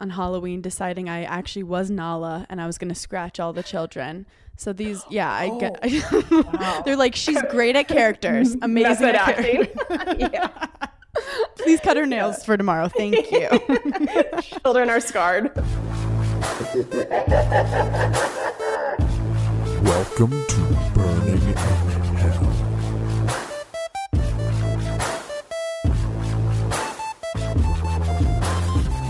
on Halloween deciding I actually was Nala and I was going to scratch all the children. So these, yeah, I oh, get. Oh, they're like, she's great at characters, amazing at acting. characters. yeah. Please cut her nails for tomorrow. Thank you. Children are scarred. Welcome to Burning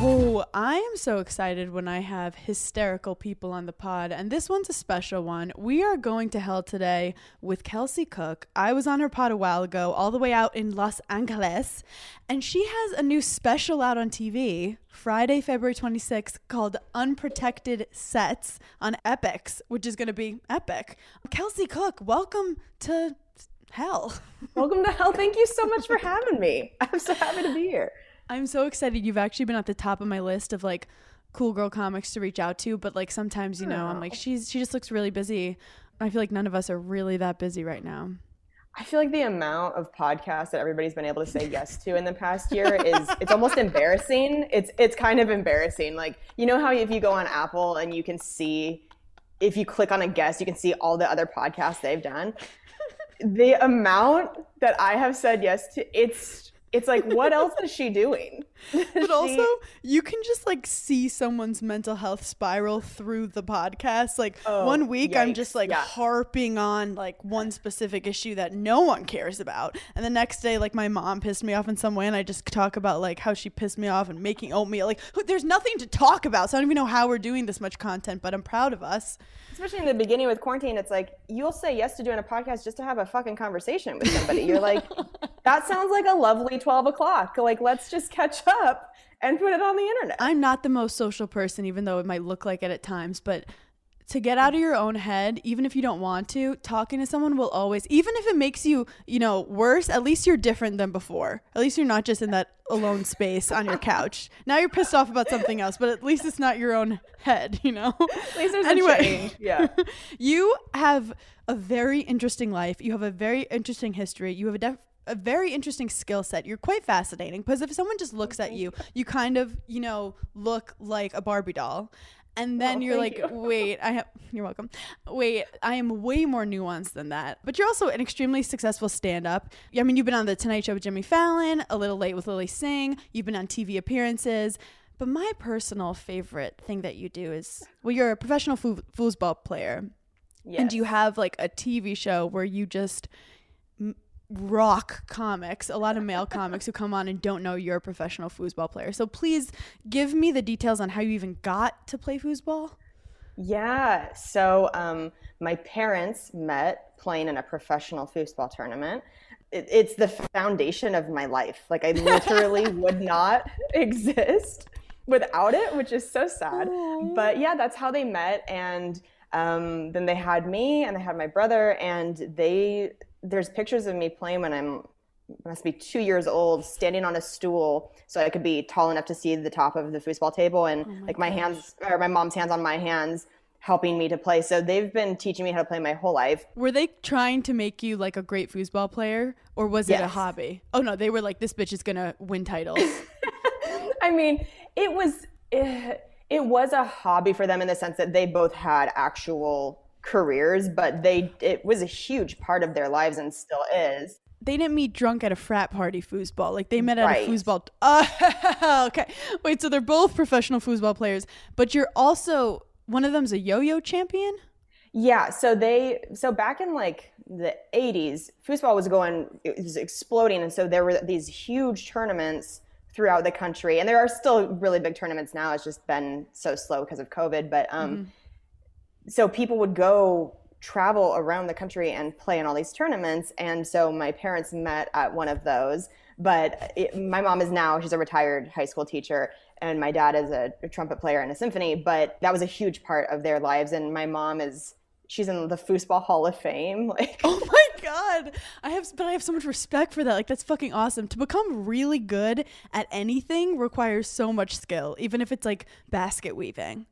Oh, I am so excited when I have hysterical people on the pod, and this one's a special one. We are going to hell today with Kelsey Cook. I was on her pod a while ago, all the way out in Los Angeles, and she has a new special out on TV Friday, February 26th called Unprotected Sets on Epix, which is going to be epic. Kelsey Cook, welcome to hell. Welcome to hell. Thank you so much for having me. I'm so happy to be here. I'm so excited. You've actually been at the top of my list of like cool girl comics to reach out to, but like sometimes, you know, I'm like oh. she's she just looks really busy. I feel like none of us are really that busy right now. I feel like the amount of podcasts that everybody's been able to say yes to in the past year is it's almost embarrassing. It's it's kind of embarrassing. Like you know how if you go on Apple and you can see if you click on a guest, you can see all the other podcasts they've done. The amount that I have said yes to, it's it's like what else is she doing? But also, you can just like see someone's mental health spiral through the podcast. Like Oh, one week I'm just like Yeah. harping on like one specific issue that no one cares about. And the next day like my mom pissed me off in some way and I just talk about like how she pissed me off and making oatmeal. Like there's nothing to talk about. So I don't even know how we're doing this much content, but I'm proud of us. especially in the beginning with quarantine, it's like you'll say yes to doing a podcast just to have a fucking conversation with somebody. You're like, that sounds like a lovely 12 o'clock. Like, let's just catch up and put it on the internet. I'm not the most social person, even though it might look like it at times, but to get out of your own head, even if you don't want to, talking to someone will always, even if it makes you, you know, worse, at least you're different than before. At least you're not just in that alone space on your couch. Now you're pissed off about something else, but at least it's not your own head, you know? At least there's Anyway. a change. Yeah. you have a very interesting life. You have a very interesting history. You have a def- a very interesting skill set. You're quite fascinating because if someone just looks at you, you kind of, you know, look like a Barbie doll. And then Oh, you're like, you. wait, I have, you're welcome. Wait, I am way more nuanced than that. But you're also an extremely successful stand up. I mean, you've been on The Tonight Show with Jimmy Fallon, A Little Late with Lilly Singh, you've been on TV appearances. But my personal favorite thing that you do is, well, you're a professional foo- foosball player. And you have like a TV show where you just rock comics, a lot of male comics who come on and don't know you're a professional foosball player. So please give me the details on how you even got to play foosball. Yeah. So um, my parents met playing in a professional foosball tournament. It, it's the foundation of my life. Like I literally would not exist without it, which is so sad. But yeah, that's how they met. And um, then they had me and they had my brother and they, there's pictures of me playing when I'm must be two years old, standing on a stool so I could be tall enough to see the top of the foosball table, and oh like my hands or my mom's hands on my hands, helping me to play. So they've been teaching me how to play my whole life. Were they trying to make you like a great foosball player or was it a hobby? Oh no, they were like, this bitch is gonna win titles. I mean, it was it, it was a hobby for them in the sense that they both had actual careers, but they it was a huge part of their lives and still is. they didn't meet drunk at a frat party foosball. Like they met at Right. a foosball. Uh, okay. Wait, so they're both professional foosball players, but you're also one of them's a yo-yo champion? Yeah, so they so back in like the 80s, foosball was going it was exploding and so there were these huge tournaments throughout the country and there are still really big tournaments now. It's just been so slow because of COVID, but um so people would go travel around the country and play in all these tournaments and so my parents met at one of those but it, my mom is now she's a retired high school teacher and my dad is a, a trumpet player in a symphony but that was a huge part of their lives and my mom is she's in the foosball hall of fame like Oh my god. I have but I have so much respect for that. Like that's fucking awesome. To become really good at anything requires so much skill, even if it's like basket weaving.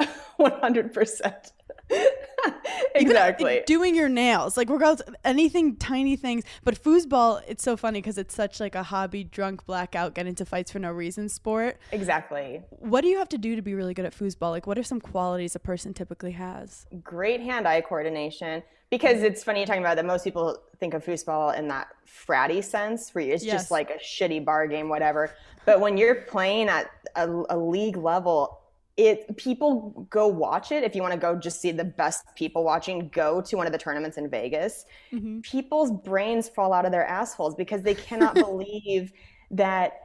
100% exactly. doing your nails like regardless anything tiny things but foosball it's so funny because it's such like a hobby drunk blackout get into fights for no reason sport exactly. what do you have to do to be really good at foosball like what are some qualities a person typically has Great hand-eye coordination. Because it's funny you're talking about that. Most people think of foosball in that fratty sense, where it's Yes. just like a shitty bar game, whatever. But when you're playing at a, a league level, it people go watch it. If you want to go just see the best people watching, go to one of the tournaments in Vegas. Mm-hmm. People's brains fall out of their assholes because they cannot believe that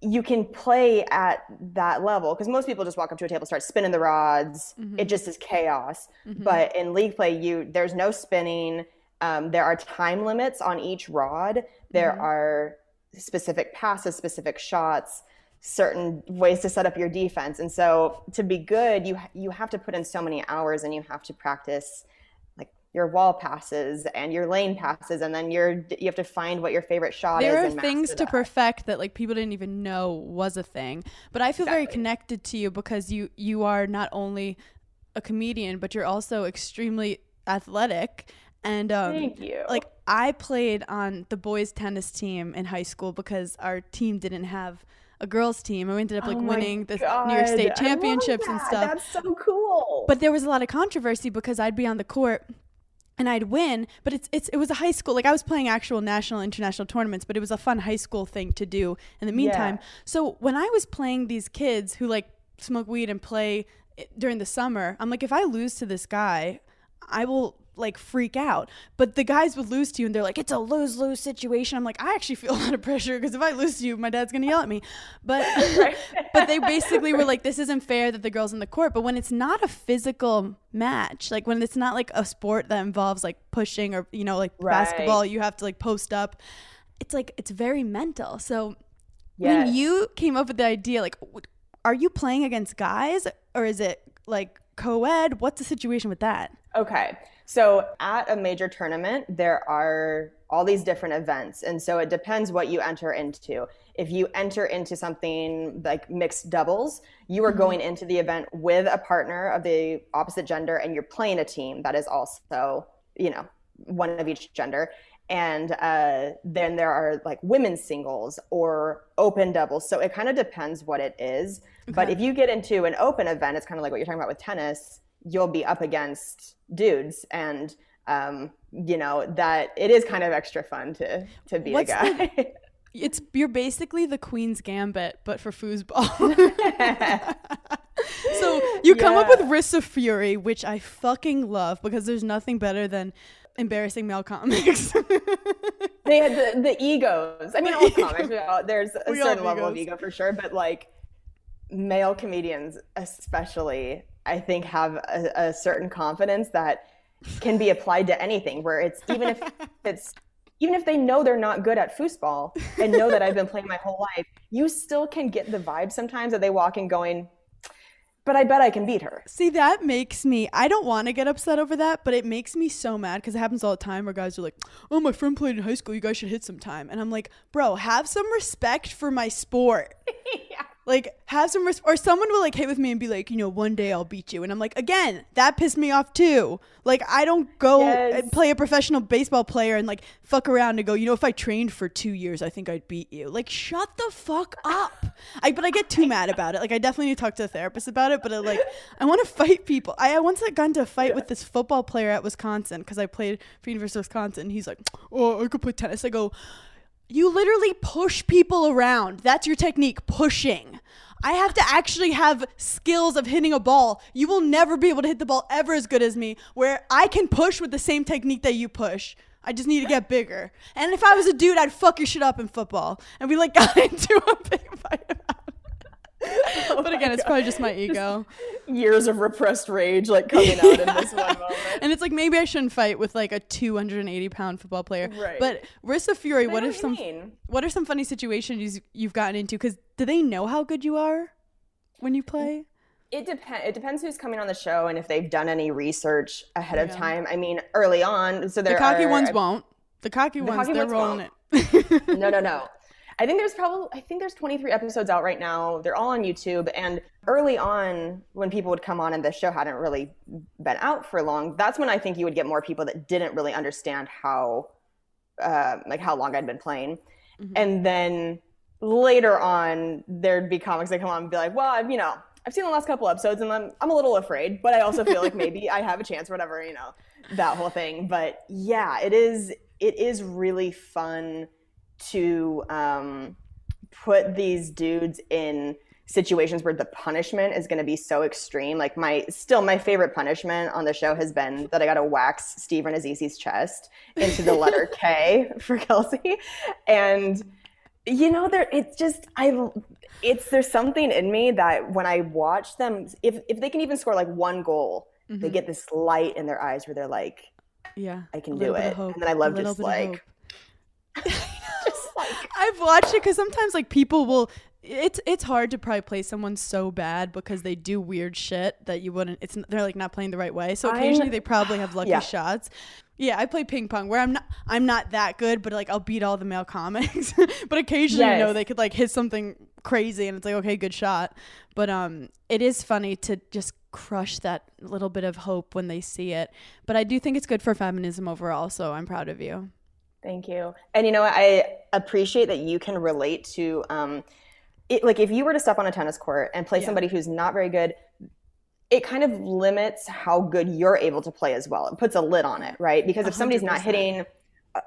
you can play at that level. Because most people just walk up to a table start spinning the rods. It just is chaos. But in league play you there's no spinning. Um, there are time limits on each rod. There are specific passes specific shots certain ways to set up your defense. And so to be good you you have to put in so many hours and you have to practice like your wall passes and your lane passes. And then you're you have to find what your favorite shot there is There are things to that. perfect that like people didn't even know was a thing. But i feel very connected to you because you you are not only a comedian but you're also extremely athletic. And um Thank you. like i played on the boys tennis team in high school because our team didn't have a girls team and we ended up like Oh winning the new york state championships and stuff That's so cool. but there was a lot of controversy because I'd be on the court and I'd win, but it's it's it was a high school like I was playing actual national international tournaments, but it was a fun high school thing to do in the meantime. Yeah. So when I was playing these kids who like smoke weed and play eh, during the summer, I'm like if I lose to this guy, I will like freak out. But the guys would lose to you and they're like it's a lose-lose situation. I'm like I actually feel a lot of pressure because if I lose to you, my dad's to yell at me. But but they basically were like this isn't fair that the girls in the court, but when it's not a physical match, like when it's not like a sport that involves like pushing or you know like Right. basketball, you have to like post up. It's like it's very mental. So Yes. when you came up with the idea like are you playing against guys or is it like co-ed? What's the situation with that? Okay. So at a major tournament, there are all these different events. And so it depends what you enter into. If you enter into something like mixed doubles, you are going into the event with a partner of the opposite gender and you're playing a team that is also, you know, one of each gender. And uh, then there are like women's singles or open doubles. So it kind of depends what it is. But if you get into an open event, it's kind of like what you're talking about with tennis you'll be up against dudes and um, you know that it is kind of extra fun to to be What's a guy It's you're basically the Queen's Gambit, but for foosball. so you come up with Yeah. Wrists of Fury, which I fucking love because there's nothing better than embarrassing male comics. they had the, the egos i mean all comics all- there's a We certain level of ego for sure but like male comedians especially i think have a, a certain confidence that can be applied to anything where it's even if it's even if they know they're not good at foosball and know that I've been playing my whole life, you still can get the vibe sometimes that they walk in going, but I bet I can beat her. See, that makes me. I don't want to get upset over that, but it makes me so mad because it happens all the time where guys are like, "Oh, my friend played in high school. You guys should hit some time." And I'm like, "Bro, have some respect for my sport." Like, have some res- or someone will like hit with me and be like, you know, one day I'll beat you, and I'm like, again, that pissed me off too. Like, I don't go Yes. and play a professional baseball player and like fuck around and go, you know, if I trained for two years, I think I'd beat you. Like, shut the fuck up. I but I get too mad about it. Like, I definitely need to talk to a therapist about it. But it, like, I want to fight people. I, I once got into a fight with this football player at Wisconsin because I played for University of Wisconsin. He's like, oh, I could play tennis. I go, you literally push people around. That's your technique, pushing. I have to actually have skills of hitting a ball. You will never be able to hit the ball ever as good as me, where I can push with the same technique that you push. I just need to get bigger. And if I was a dude, I'd fuck your shit up in football. And we like got into a big fight about it. but again, it's probably just my ego. Years of repressed rage like coming out in this one moment. And it's like maybe I shouldn't fight with like a 280 pound football player. Right. But Wrists of Fury, I what are some mean. what are some funny situations you've gotten into? Because do they know how good you are when you play? It depends. It depends who's coming on the show and if they've done any research ahead of time. I mean, early on, so there The cocky are, ones won't. The cocky ones, cocky they're ones rolling won't. it. no, no, no. I think there's probably I think there's 23 episodes out right now. They're all on YouTube. And early on, when people would come on and the show hadn't really been out for long, that's when I think you would get more people that didn't really understand how, uh, like how long I'd been playing. Mm-hmm. And then later on, there'd be comics that come on and be like, "Well, I've you know I've seen the last couple episodes and I'm I'm a little afraid, but I also feel like maybe I have a chance, or whatever you know, that whole thing." But yeah, it is it is really fun to um, put these dudes in situations where the punishment is going to be so extreme. Like my still my favorite punishment on the show has been that I got to wax Stephen Azizi's chest into the letter K for Kelsey, and you know there it's just I it's there's something in me that when I watch them if if they can even score like one goal, mm-hmm. they get this light in their eyes where they're like, yeah, I can do it, and then I love just like. I've watched it because sometimes like people will. It's it's hard to probably play someone so bad because they do weird shit that you wouldn't. It's they're like not playing the right way. So occasionally I'm, they probably have lucky yeah. shots. Yeah, I play ping pong where I'm not I'm not that good, but like I'll beat all the male comics. but occasionally, yes. you know, they could like hit something crazy and it's like okay, good shot. But um, it is funny to just crush that little bit of hope when they see it. But I do think it's good for feminism overall. So I'm proud of you. Thank you. And you know, I appreciate that you can relate to um, it, like if you were to step on a tennis court and play yeah. somebody who's not very good, it kind of limits how good you're able to play as well. It puts a lid on it, right? Because if 100%. somebody's not hitting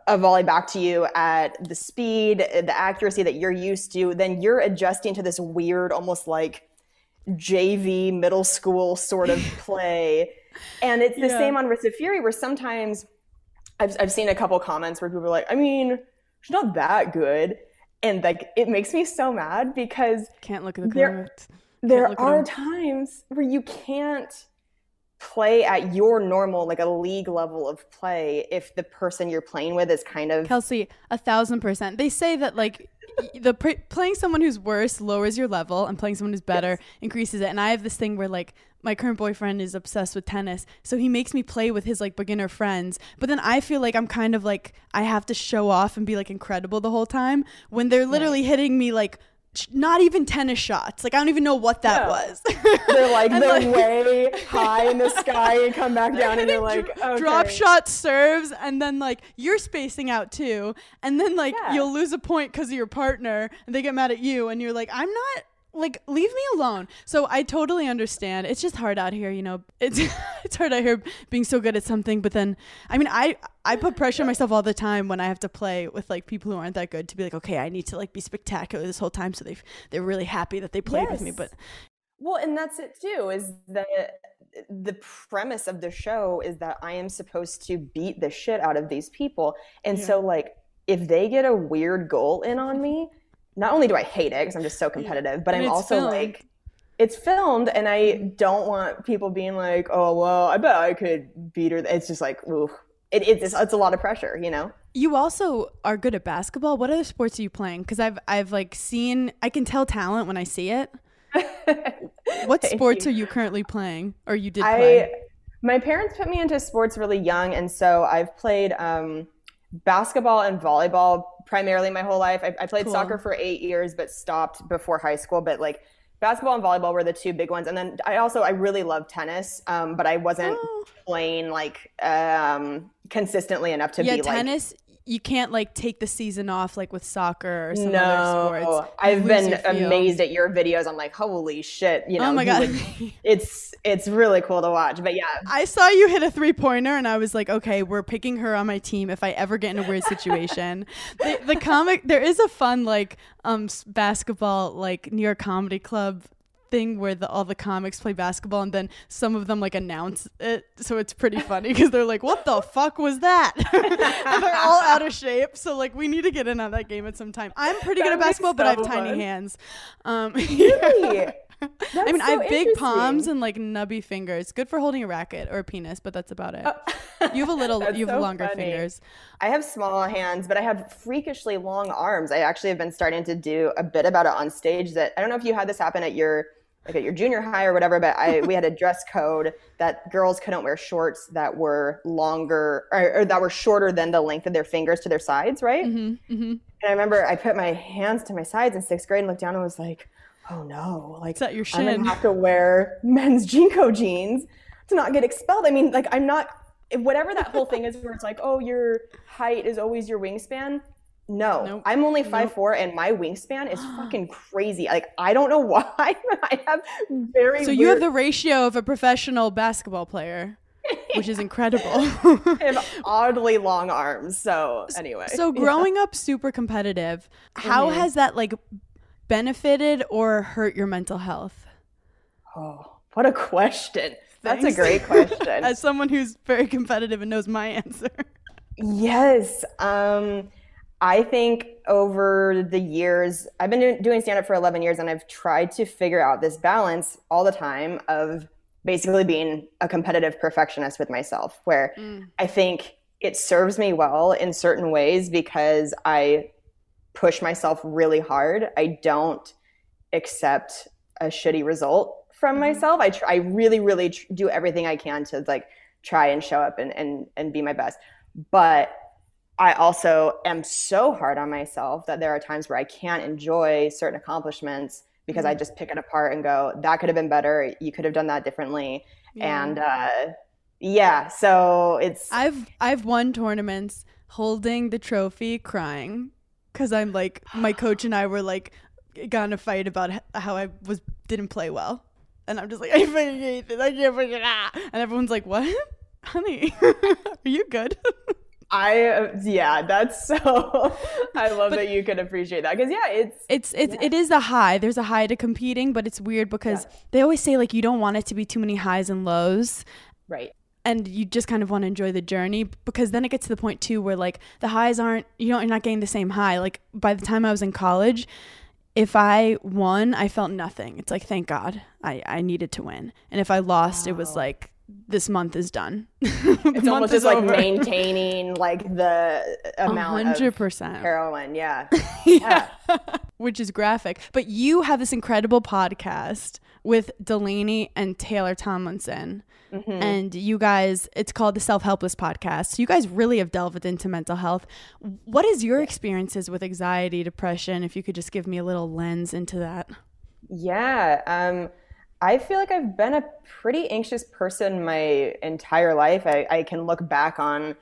a volley back to you at the speed, the accuracy that you're used to, then you're adjusting to this weird, almost like JV middle school sort of play. and it's the yeah. same on Wrists of Fury, where sometimes I've, I've seen a couple comments where people are like, I mean, she's not that good. And like, it makes me so mad because can't look at the comments. There, there are times where you can't play at your normal, like a league level of play if the person you're playing with is kind of. Kelsey, a thousand percent. They say that like the playing someone who's worse lowers your level and playing someone who's better yes. increases it. And I have this thing where like my current boyfriend is obsessed with tennis, so he makes me play with his like beginner friends. But then I feel like I'm kind of like I have to show off and be like incredible the whole time when they're literally right. hitting me like not even tennis shots. Like I don't even know what that yeah. was. they're like they're like, way high in the sky and come back down and they're like okay. drop shot serves and then like you're spacing out too and then like yeah. you'll lose a point because of your partner and they get mad at you and you're like I'm not like leave me alone. So I totally understand. It's just hard out here, you know. It's it's hard out here being so good at something, but then I mean, I I put pressure on myself all the time when I have to play with like people who aren't that good to be like, okay, I need to like be spectacular this whole time so they they're really happy that they played yes. with me, but well, and that's it too is that the premise of the show is that I am supposed to beat the shit out of these people. And yeah. so like if they get a weird goal in on me, not only do I hate it because I'm just so competitive, but and I'm also filmed. like, it's filmed, and I don't want people being like, oh well, I bet I could beat her. It's just like, ooh, it, it's it's a lot of pressure, you know. You also are good at basketball. What other sports are you playing? Because I've I've like seen, I can tell talent when I see it. what sports you. are you currently playing, or you did play? I, my parents put me into sports really young, and so I've played um, basketball and volleyball primarily my whole life. I, I played cool. soccer for eight years, but stopped before high school. But like basketball and volleyball were the two big ones. And then I also I really love tennis, um, but I wasn't oh. playing like um, consistently enough to yeah, be tennis, like you can't like take the season off like with soccer or some no, other sports. I've been amazed at your videos. I'm like, holy shit, you oh know. Oh my god, would, it's it's really cool to watch. But yeah, I saw you hit a three pointer, and I was like, okay, we're picking her on my team if I ever get in a weird situation. the, the comic, there is a fun like um basketball like New York Comedy Club thing where the, all the comics play basketball and then some of them like announce it. So it's pretty funny because they're like, what the fuck was that? they're all out of shape. So like we need to get in on that game at some time. I'm pretty that good at basketball, so but I have tiny hands. Um, really? I mean, so I have big palms and like nubby fingers. Good for holding a racket or a penis, but that's about it. Oh. you have a little, you have so longer funny. fingers. I have small hands, but I have freakishly long arms. I actually have been starting to do a bit about it on stage. That I don't know if you had this happen at your like at your junior high or whatever, but I we had a dress code that girls couldn't wear shorts that were longer or, or that were shorter than the length of their fingers to their sides, right? Mm-hmm, mm-hmm. And I remember I put my hands to my sides in sixth grade and looked down and was like, oh no, like Is that your I'm shin? gonna have to wear men's JNCO jeans to not get expelled. I mean, like I'm not whatever that whole thing is where it's like, oh, your height is always your wingspan. No, Nope. I'm only five four, and my wingspan is fucking crazy. Like I don't know why I have very. So you have the ratio of a professional basketball player, which is incredible. I have oddly long arms. So anyway, so yeah. growing up super competitive, how Mhm. has that like benefited or hurt your mental health? Oh, what a question. That's a great question. As someone who's very competitive and knows my answer. Yes. Um, I think over the years, I've been doing, doing stand up for 11 years and I've tried to figure out this balance all the time of basically being a competitive perfectionist with myself, where Mm. I think it serves me well in certain ways because I push myself really hard. I don't accept a shitty result from Mhm. myself. I try, I really, really tr- do everything I can to like try and show up and, and, and be my best. But I also am so hard on myself that there are times where I can't enjoy certain accomplishments because I just pick it apart and go, that could have been better. You could have done that differently. And uh, yeah, so it's I've I've won tournaments holding the trophy crying cuz I'm like my coach and I were like got in a fight about how I was didn't play well. And I'm just like I fucking hate this. I can't it out. And everyone's like, "What? Honey, are you good?" I yeah, that's so. I love that you can appreciate that because yeah, it's It's it's Yeah. it is a high. There's a high to competing, but it's weird because they always say like you don't want it to be too many highs and lows. right. And you just kind of want to enjoy the journey because then it gets to the point too where like the highs aren't you know you're not getting the same high like by the time i was in college if i won i felt nothing it's like thank god i i needed to win and if i lost it was like this month is done It's almost just like maintaining like the amount of 100% heroin. Yeah. yeah. Which is graphic. But you have this incredible podcast with Delanie and Taylor Tomlinson. Mhm. And you guys, it's called the Self Helpless Podcast. So you guys really have delved into mental health. What is your experiences with anxiety, depression? If you could just give me a little lens into that. Yeah. Um, I feel like I've been a pretty anxious person my entire life. I, I can look back on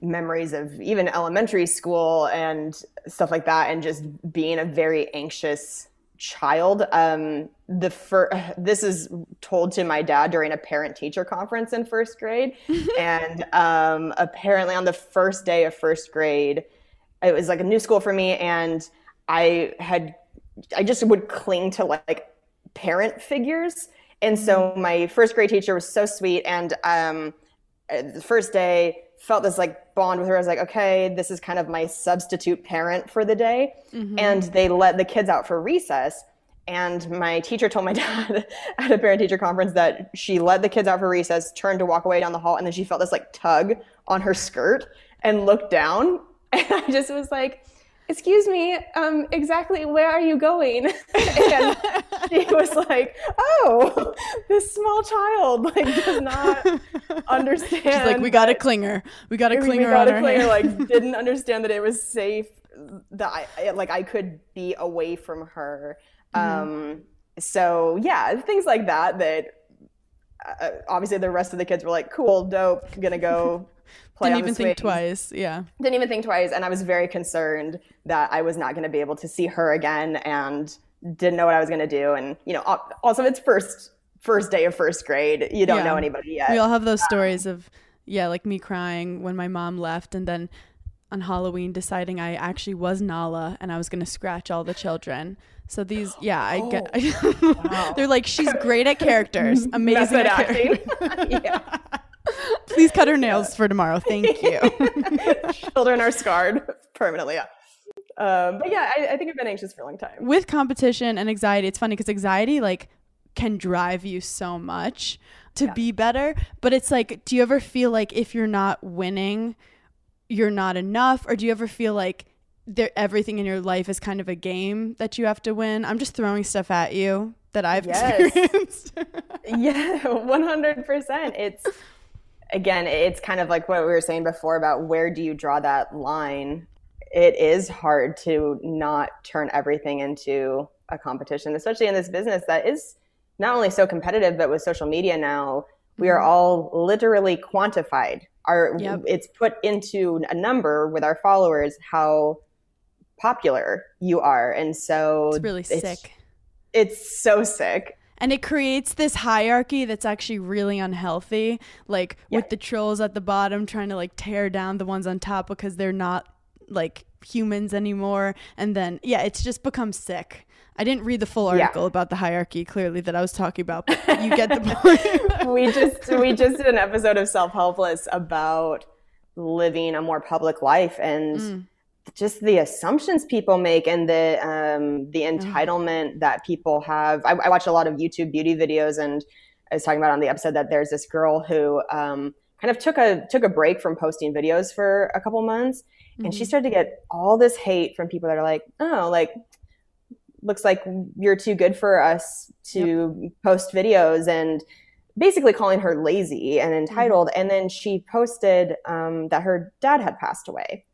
memories of even elementary school and stuff like that, and just being a very anxious child. Um, the fir- this is told to my dad during a parent teacher conference in first grade, and um, apparently on the first day of first grade, it was like a new school for me, and I had I just would cling to like parent figures. And so my first grade teacher was so sweet. And um, uh, the first day felt this like bond with her. I was like, okay, this is kind of my substitute parent for the day. Mm-hmm. And they let the kids out for recess. And my teacher told my dad at a parent teacher conference that she let the kids out for recess, turned to walk away down the hall, and then she felt this like tug on her skirt and looked down. And I just was like, excuse me, um, exactly where are you going? and she was like, oh, this small child like does not understand. She's like, we got a clinger. We got a clinger. we got a clinger, like didn't understand that it was safe that I I- like I could be away from her. Mm-hmm. Um, so yeah, things like that. That uh, obviously the rest of the kids were like, cool, dope, gonna go. Play Didn't even think twice. Yeah. Didn't even think twice, and I was very concerned that I was not going to be able to see her again, and didn't know what I was going to do. And you know, also it's first first day of first grade. You don't Yeah. know anybody yet. We all have those um, stories of, yeah, like me crying when my mom left, and then on Halloween deciding I actually was Nala and I was gonna scratch all the children. So these, yeah, I get. wow. Oh, they're like, she's great at characters, amazing at acting. characters. yeah. Please cut her nails for tomorrow. Thank you. Children are scarred permanently. Yeah. Um, but yeah, I, I think I've been anxious for a long time. With competition and anxiety, it's funny because anxiety like can drive you so much to be better, but it's like, do you ever feel like if you're not winning, you're not enough, or do you ever feel like there everything in your life is kind of a game that you have to win? I'm just throwing stuff at you that I've Yes. experienced. yeah 100% it's again it's kind of like what we were saying before about where do you draw that line. It is hard to not turn everything into a competition especially in this business that is not only so competitive but with social media now we are mm-hmm. all literally quantified. Our Yep. it's put into a number with our followers how popular you are. And so it's really sick. it's so sick And it creates this hierarchy that's actually really unhealthy. Like Yeah. with the trolls at the bottom trying to like tear down the ones on top because they're not like humans anymore. And then, yeah, it's just become sick. I didn't read the full Yeah. article about the hierarchy clearly that I was talking about, but you get the point. we just we just did an episode of Self Helpless about living a more public life and Mm. Just the assumptions people make and the um, the entitlement that people have. I, I watch a lot of YouTube beauty videos, and I was talking about on the episode that there's this girl who um, kind of took a took a break from posting videos for a couple months, and she started to get all this hate from people that are like, oh, like looks like you're too good for us to post videos and basically calling her lazy and entitled. And then she posted um, that her dad had passed away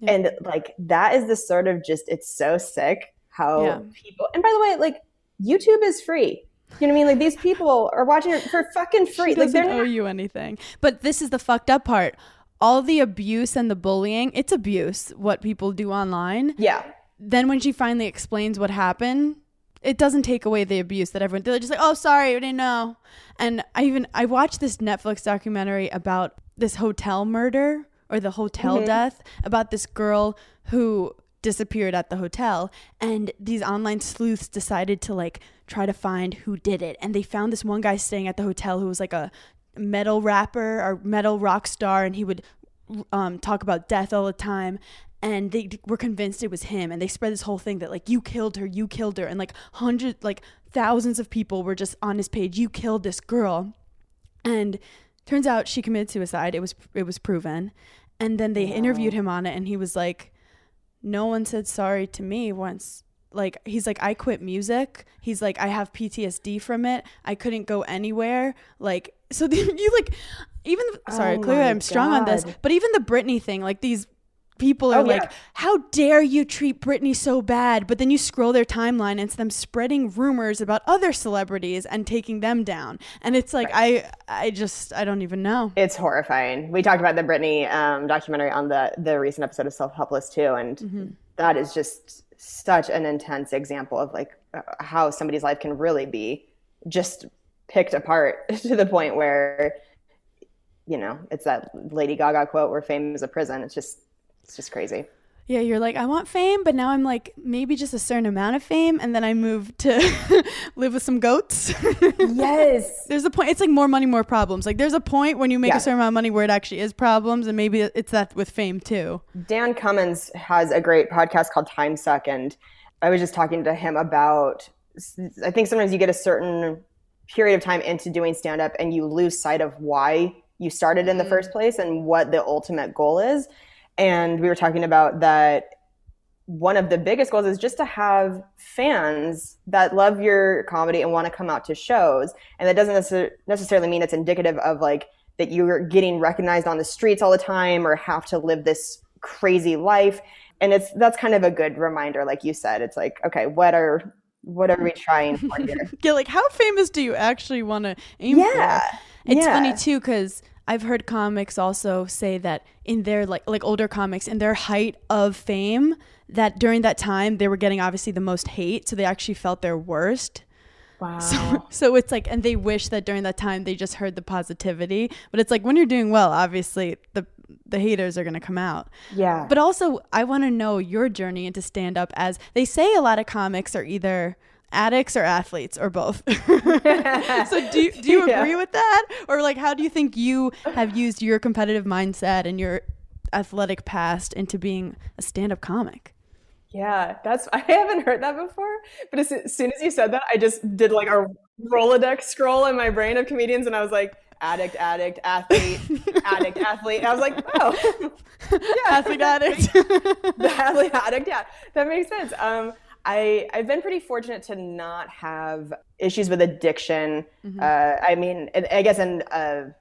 Yeah. and like that is the sort of just it's so sick how Yeah. people and by the way like youtube is free you know what i mean like these people are watching it for fucking free like don't owe you anything. But this is the fucked up part. All the abuse and the bullying, it's abuse what people do online. yeah Then when she finally explains what happened, it doesn't take away the abuse that everyone they're just like, "Oh, sorry, I didn't know." And I even I watched this Netflix documentary about this hotel murder or the hotel death about this girl who disappeared at the hotel and these online sleuths decided to like try to find who did it. And they found this one guy staying at the hotel who was like a metal rapper or metal rock star and he would um, talk about death all the time. And they were convinced it was him and they spread this whole thing that like you killed her you killed her and like hundreds like thousands of people were just on his page you killed this girl. And turns out she committed suicide. It was it was proven and then they interviewed him on it and he was like no one said sorry to me once. Like he's like i quit music. He's like i have ptsd from it. I couldn't go anywhere. Like so the, you like even sorry Oh clearly i'm strong on this but even the britney thing like these people are Oh, like yeah. how dare you treat britney so bad? But then you scroll their timeline and it's them spreading rumors about other celebrities and taking them down. And it's like i i just i don't even know. It's horrifying. We talked about the Britney um, documentary on the the recent episode of self helpless too and Mm-hmm. that is just such an intense example of like how somebody's life can really be just picked apart to the point where you know it's that lady gaga quote where fame is a prison. It's just it's just crazy Yeah, you're like, I want fame, but now I'm like, maybe just a certain amount of fame, and then I move to live with some goats. yes there's a point. It's like more money, more problems. Like there's a point when you make Yeah. a certain amount of money where it actually is problems, and maybe it's that with fame too. Dan Cummins has a great podcast called Time Suck, and I was just talking to him about. I think sometimes you get a certain period of time into doing stand up and you lose sight of why you started in the mm-hmm. first place and what the ultimate goal is. And we were talking about that one of the biggest goals is just to have fans that love your comedy and want to come out to shows. And that doesn't necessarily mean it's indicative of like that you're getting recognized on the streets all the time or have to live this crazy life. And it's that's kind of a good reminder, like you said. It's like, okay, what are what are we trying for here? Yeah, like how famous do you actually want to aim yeah. for? It's yeah. funny too because I've heard comics also say that in their like like older comics in their height of fame that during that time they were getting obviously the most hate, so they actually felt their worst. Wow. So, so it's like, and they wish that during that time they just heard the positivity. But it's like when you're doing well, obviously the the haters are gonna come out. yeah. But also, I want to know your journey into stand up. As they say, a lot of comics are either addicts or athletes or both. so do you, do you Yeah. agree with that, or like how do you think you have used your competitive mindset and your athletic past into being a stand up comic? Yeah, that's I haven't heard that before. But as, as soon as you said that, I just did like a Rolodex scroll in my brain of comedians, and I was like, addict, addict, athlete, addict, athlete. And I was like, oh, yeah, Athlete addict. the athlete addict. Yeah, that makes sense. Um, I I've been pretty fortunate to not have issues with addiction. Uh, I mean, I guess in a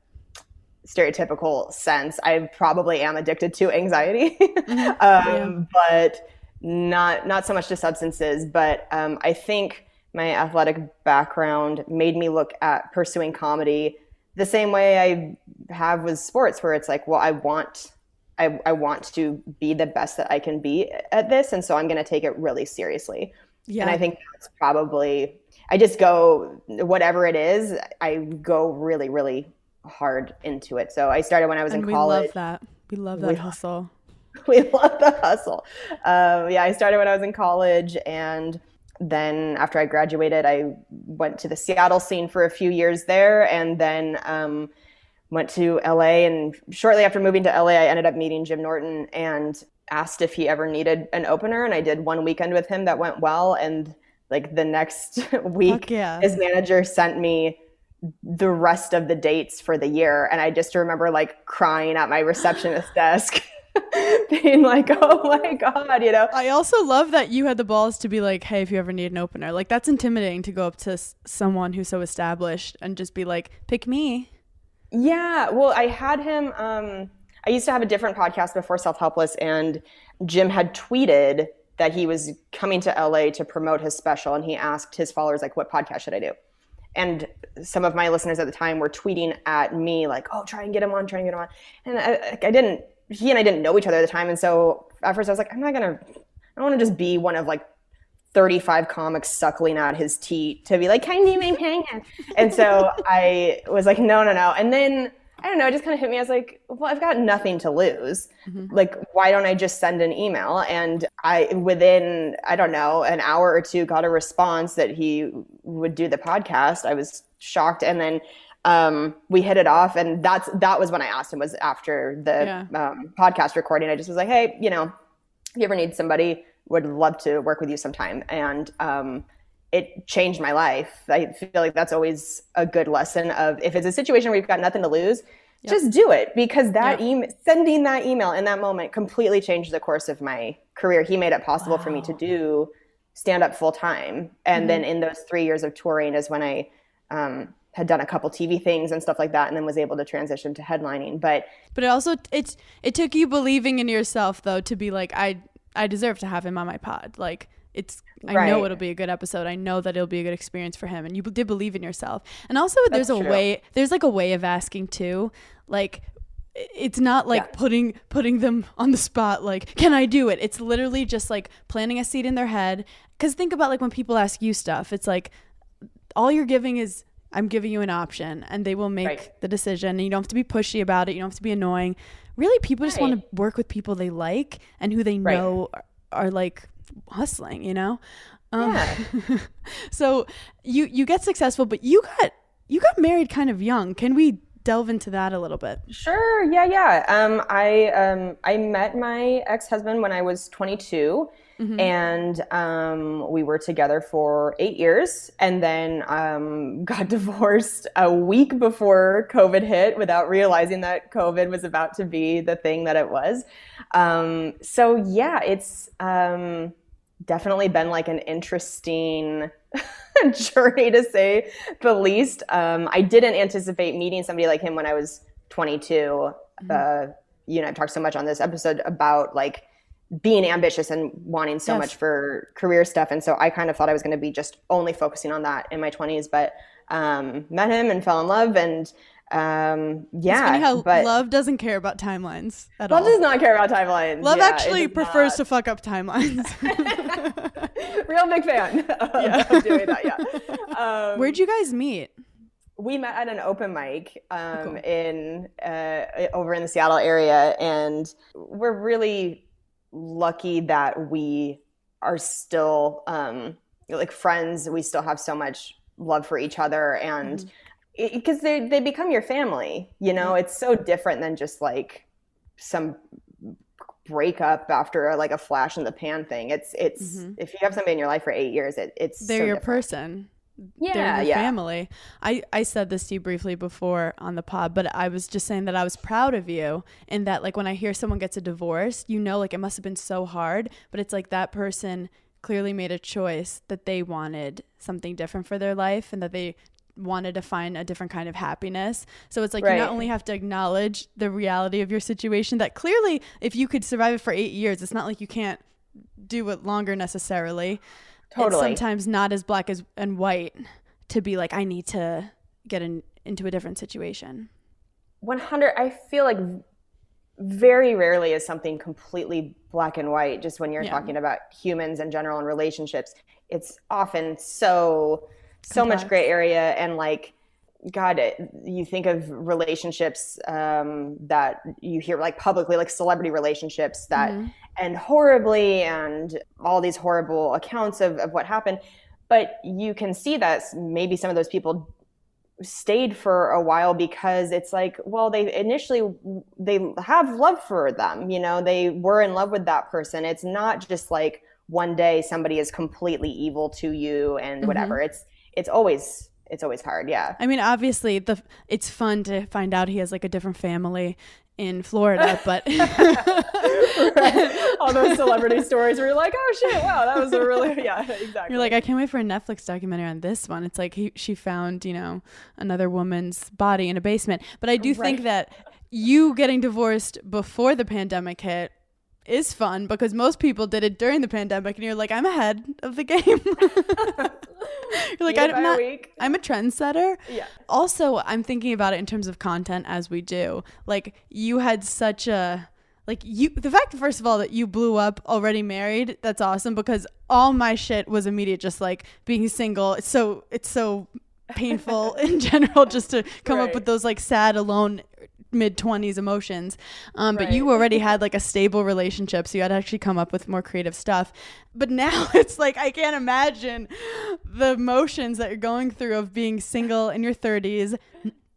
stereotypical sense, I probably am addicted to anxiety, um, but not not so much to substances. But um, I think my athletic background made me look at pursuing comedy the same way I have with sports, where it's like, well, I want I, I want to be the best that I can be at this, and so I'm going to take it really seriously. Yeah. And I think that's probably I just go whatever it is, I go really, really hard into it. So I started when I was and in we college. We love that. We love that We- hustle. we love the hustle. Um, yeah, I started when I was in college, and then after I graduated, I went to the Seattle scene for a few years there, and then um, went to LA. And shortly after moving to LA, I ended up meeting Jim Norton and asked if he ever needed an opener. And I did one weekend with him that went well, and like the next week, yeah. his manager sent me the rest of the dates for the year and i just remember like crying at my receptionist desk being like oh my god you know I also love that you had the balls to be like, "Hey, if you ever need an opener." Like that's intimidating to go up to s- someone who's so established and just be like, "Pick me." Yeah well i had him um i used to have a different podcast before self helpless and jim had tweeted that he was coming to la to promote his special and he asked his followers like what podcast should i do? And some of my listeners at the time were tweeting at me like oh try and get him on try and get him on. And i, I didn't he and i didn't know each other at the time and so at first i was like i'm not gonna i don't want to just be one of like 35 comics suckling out his teat to be like, can you make hang And so I was like, no, no, no. And then I don't know, it just kind of hit me. I was like, well, I've got nothing to lose. Like, why don't I just send an email? And I, within, I don't know, an hour or two, got a response that he would do the podcast. I was shocked. And then um, we hit it off. And that's, that was when I asked him was after the Yeah. um, podcast recording. I just was like, hey, you know, if you ever need somebody, would love to work with you sometime. And um, it changed my life. I feel like that's always a good lesson of if it's a situation where you've got nothing to lose, just do it because that Yep. email, sending that email in that moment completely changed the course of my career. He made it possible for me to do stand up full time. And then in those three years of touring is when I um, had done a couple TV things and stuff like that, and then was able to transition to headlining. But But it also it it took you believing in yourself though to be like, "I I deserve to have him on my pod." Like it's I know it'll be a good episode. I know that it'll be a good experience for him and you did believe in yourself. And also there's a true. way there's like a way of asking too. Like it's not like Yeah. putting putting them on the spot like can i do it it's literally just like planting a seed in their head because think about like when people ask you stuff it's like all you're giving is i'm giving you an option and they will make Right. the decision and you don't have to be pushy about it you don't have to be annoying really people just want to work with people they like and who they Right. know are, are like hustling you know um, Yeah. so you you get successful but you got you got married kind of young can we delve into that a little bit Sure. Yeah, yeah. Um, I um, I met my ex husband when I was 22, and um, we were together for eight years, and then um, got divorced a week before COVID hit, without realizing that COVID was about to be the thing that it was. Um, so yeah, it's um, definitely been like an interesting journey to say the least. Um, I didn't anticipate meeting somebody like him when I was 22. Uh, you know, I've talked so much on this episode about like being ambitious and wanting so Yes. much for career stuff. And so I kind of thought I was going to be just only focusing on that in my 20s, but um, met him and fell in love. And um, It's yeah, funny how but love doesn't care about timelines at love all. Love does not care about timelines. Love Yeah, actually prefers not. to fuck up timelines. Real big fan of, of doing that. Yeah. Um, Where'd you guys meet? we met at an open mic um, Cool. in uh, over in the Seattle area, and we're really lucky that we are still um, like friends. We still have so much love for each other, and because they they become your family. You know, it's so different than just like some breakup after like a flash in the pan thing. It's it's Mhm. if you have somebody in your life for eight years, it, it's They're so your different. person. Yeah, They're your yeah. family. I, I said this to you briefly before on the pod, but I was just saying that I was proud of you in that like when I hear someone gets a divorce, you know like it must have been so hard, but it's like that person clearly made a choice that they wanted something different for their life and that they wanted to find a different kind of happiness. So it's like you not only have to acknowledge the reality of your situation that clearly if you could survive it for 8 years, it's not like you can't do it longer necessarily. It's sometimes not as black as and white to be like I need to get in, into a different situation. 100 i feel like very rarely is something completely black and white just when you're Yeah. talking about humans in general and relationships it's often so so Complex. much gray area and like god it, you think of relationships um, that you hear like publicly like celebrity relationships that Mm-hmm. end horribly and all these horrible accounts of, of what happened. But you can see that maybe some of those people stayed for a while because it's like well they initially they have love for them you know they were in love with that person. It's not just like one day somebody is completely evil to you and whatever. It's it's always it's always hard yeah I mean, obviously, the it's fun to find out he has like a different family in Florida, but all those celebrity stories where you're like oh shit wow that was a really yeah exactly you're like, I can't wait for a Netflix documentary on this one. It's like he, she found, you know, another woman's body in a basement. But I do think that you getting divorced before the pandemic hit is fun because most people did it during the pandemic, and you're like, I'm ahead of the game. you're like, Beat it by I'm a not. I'm a trendsetter. Yeah. Also, I'm thinking about it in terms of content as we do. Like you had such a like you the fact first of all that you blew up already married, that's awesome because all my shit was immediate just like being single. It's so it's so painful in general just to come up with those like sad alone mid 20s emotions. Um, but you already had like a stable relationship so you had to actually come up with more creative stuff. But now it's like i can't imagine the emotions that you're going through of being single in your 30s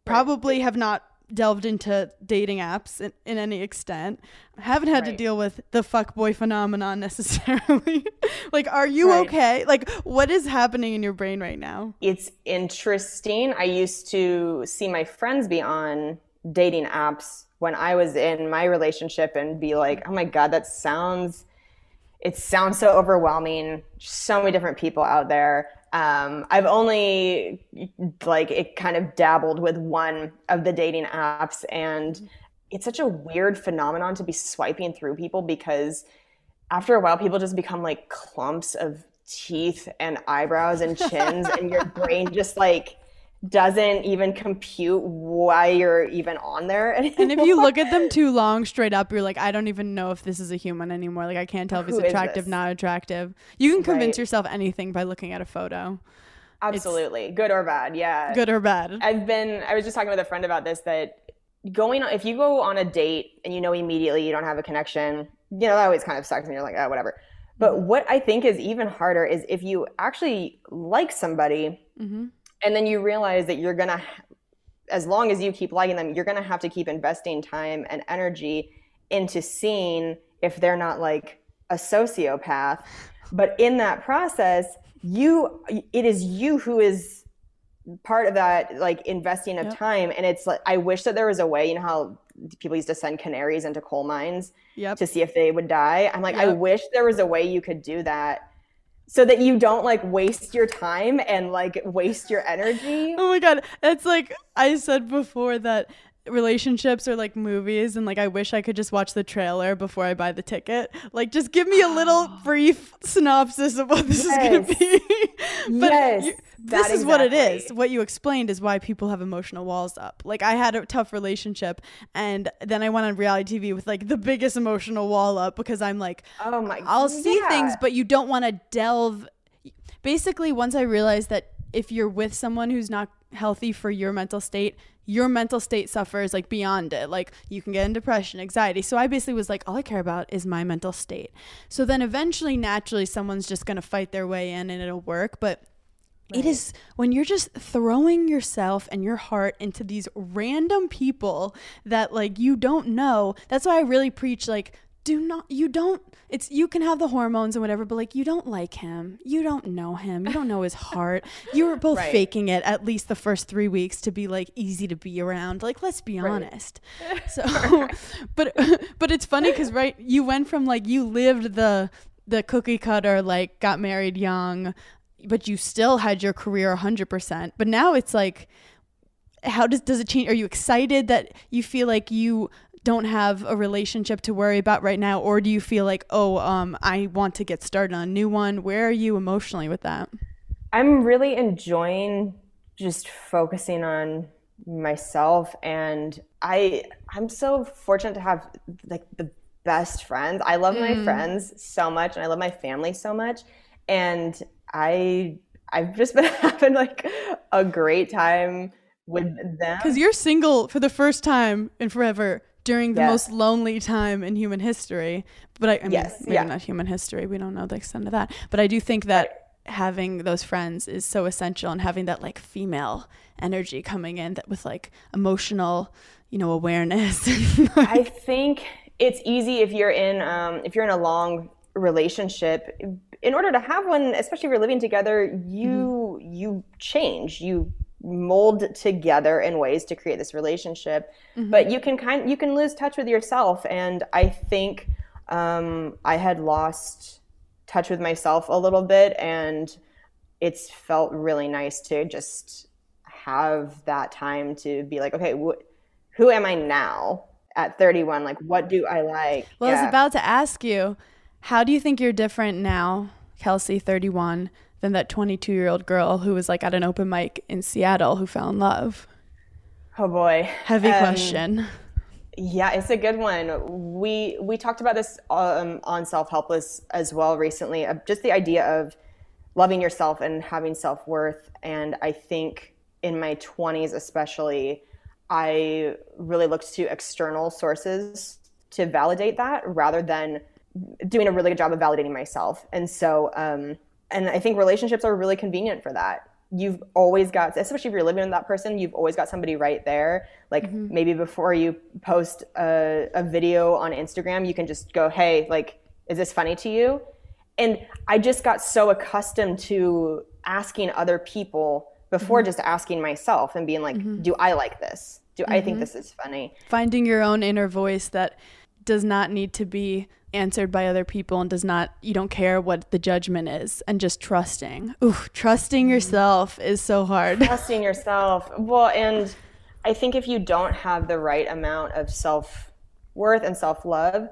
probably have not delved into dating apps in, in any extent. Haven't had to deal with the fuck boy phenomenon necessarily. Like are you Right. okay? Like what is happening in your brain right now? It's interesting. I used to see my friends be on dating apps when I was in my relationship and be like, "Oh my god, that sounds it sounds so overwhelming. So many different people out there." Um, I've only like it kind of dabbled with one of the dating apps and it's such a weird phenomenon to be swiping through people because after a while people just become like clumps of teeth and eyebrows and chins and your brain just like doesn't even compute why you're even on there and if you look at them too long straight up you're like i don't even know if this is a human anymore. Like i can't tell if he's attractive not attractive. You can convince Right. yourself anything by looking at a photo. Absolutely. Good or bad yeah. Good or bad. I've been I was just talking with a friend about this that going on if you go on a date and you know immediately you don't have a connection, you know, that always kind of sucks and you're like, oh whatever. But what I think is even harder is if you actually like somebody mm-hmm. And then you realize that you're gonna as long as you keep liking them, you're gonna have to keep investing time and energy into seeing if they're not like a sociopath. But in that process, you it is you who is part of that like investing of Yep. time and it's like i wish that there was a way you know how people used to send canaries into coal mines yep to see if they would die i'm like i wish there was a way you could do that so that you don't like waste your time and like waste your energy? Oh my god. It's like i said before that relationships or like movies and like i wish i could just watch the trailer before i buy the ticket. Like just give me a little brief synopsis of what this is going to be. But Yes, you- this is what it is. what you explained is why people have emotional walls up. Like i had a tough relationship and then i went on reality tv with like the biggest emotional wall up because i'm like oh my I'll see things, but you don't want to delve. Basically, once I realized that if you're with someone who's not healthy for your mental state, your mental state suffers like beyond it. Like you can get in depression, anxiety. So I basically was like, all I care about is my mental state. So then eventually, naturally, someone's just going to fight their way in and it'll work. But it is when you're just throwing yourself and your heart into these random people that like you don't know. That's why I really preach like do not you don't it's you can have the hormones and whatever but like you don't like him you don't know him you don't know his heart you were both Right. faking it at least the first three weeks to be like easy to be around like let's be honest so but but it's funny because right you went from like you lived the the cookie cutter like got married young, but you still had your career 100%. But now it's like how does does it change? Are you excited that you feel like you don't have a relationship to worry about right now or do you feel like, "Oh, um I want to get started on a new one?" Where are you emotionally with that? I'm really enjoying just focusing on myself and I I'm so fortunate to have like the best friends. I love my friends so much and I love my family so much and I I've just been having like a great time with them. Cuz you're single for the first time in forever during the Yes. most lonely time in human history. But I, I mean, Yes, maybe yeah. not human history. We don't know the extent of that. But I do think that having those friends is so essential and having that like female energy coming in that with like emotional, you know, awareness. I think it's easy if you're in um, if you're in a long relationship. In order to have one, especially if you're living together, you you change, you mold together in ways to create this relationship. But you can kind you can lose touch with yourself, and I think um, I had lost touch with myself a little bit, and it's felt really nice to just have that time to be like, okay, wh- who am I now at 31? Like, what do I like? well, I was about to ask you, how do you think you're different now, Kelsey, 31, than that 22 year old girl who was like at an open mic in Seattle who fell in love? oh boy, Heavy Um, question. Yeah, it's a good one. We we talked about this um, on Self Helpless as well recently. Of just the idea of loving yourself and having self worth. And I think in my twenties, especially, I really looked to external sources to validate that rather than doing a really good job of validating myself. And so, um, and I think relationships are really convenient for that. You've always got, especially if you're living with that person, you've always got somebody right there. Like mm-hmm. maybe before you post a, a video on Instagram, you can just go, hey, like, is this funny to you? And I just got so accustomed to asking other people before mm-hmm. just asking myself and being like, mm-hmm. do I like this? Do I think this is funny? finding your own inner voice that does not need to be answered by other people and does not you don't care what the judgment is and just trusting ooh trusting yourself is so hard trusting yourself. Well, and I think if you don't have the right amount of self worth and self love,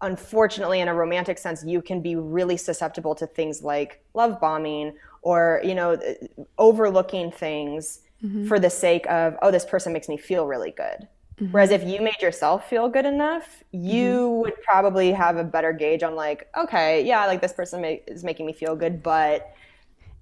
unfortunately, in a romantic sense, you can be really susceptible to things like love bombing or, you know, overlooking things mm-hmm. for the sake of, oh, this person makes me feel really good. Whereas mm-hmm. if you made yourself feel good enough, you mm-hmm. would probably have a better gauge on, like, okay, yeah, like this person ma- is making me feel good, but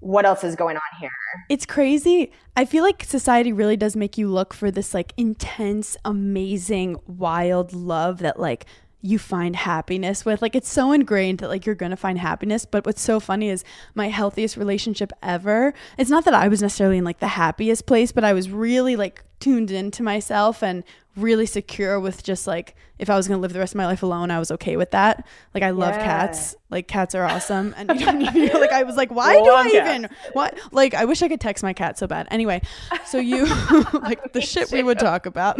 what else is going on here? it's crazy. I feel like society really does make you look for this like intense amazing wild love that like you find happiness with. Like it's so ingrained that like you're gonna find happiness but what's so funny is my healthiest relationship ever it's not that i was necessarily in like the happiest place but i was really like tuned into myself and really secure with just like if i was gonna live the rest of my life alone i was okay with that like i love Yeah. cats like cats are awesome and you don't even like i was like why do i cats. even what like i wish i could text my cat so bad anyway so you like the shit we would talk about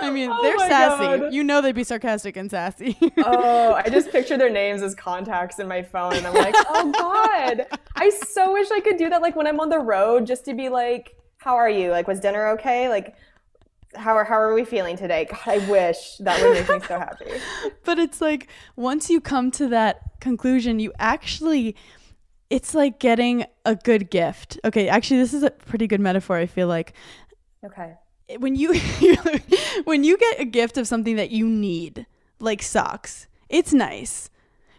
i mean Oh they're sassy God. you know they'd be sarcastic and sassy Oh, I just picture their names as contacts in my phone, and I'm like, oh god, I so wish I could do that. Like when I'm on the road, just to be like, how are you? Like, was dinner okay? Like, how are how are we feeling today? God, I wish that would make me so happy. but it's like once you come to that conclusion you actually it's like getting a good gift okay actually this is a pretty good metaphor i feel like Okay. when you when you get a gift of something that you need like socks it's nice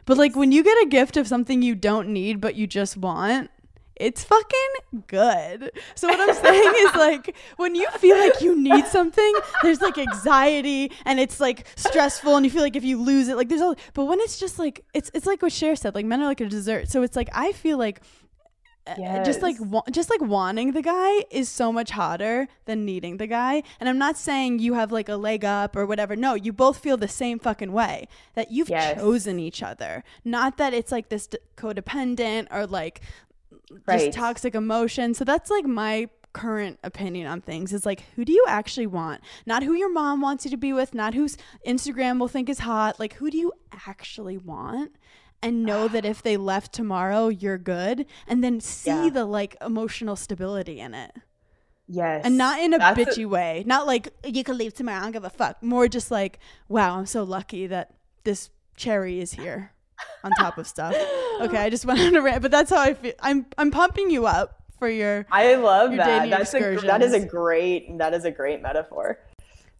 but like when you get a gift of something you don't need but you just want it's fucking good. So what I'm saying is like when you feel like you need something, there's like anxiety and it's like stressful and you feel like if you lose it, like there's all but when it's just like it's it's like what Cher said, like men are like a dessert. So it's like I feel like uh, just like wa- just like wanting the guy is so much hotter than needing the guy and i'm not saying you have like a leg up or whatever no you both feel the same fucking way that you've Yes. chosen each other not that it's like this d- codependent or like Right. just toxic emotion so that's like my current opinion on things is like who do you actually want not who your mom wants you to be with not whose instagram will think is hot like who do you actually want and know ah. that if they left tomorrow, you're good, and then see Yeah. the like emotional stability in it. Yes. And not in a That's a- bitchy way. Not like you can leave tomorrow, I don't give a fuck. More just like, wow, I'm so lucky that this cherry is here on top of stuff. Okay, I just went on a rant, but that's how I feel. I'm I'm pumping you up for your I love your that. That's a that is a great that is a great metaphor.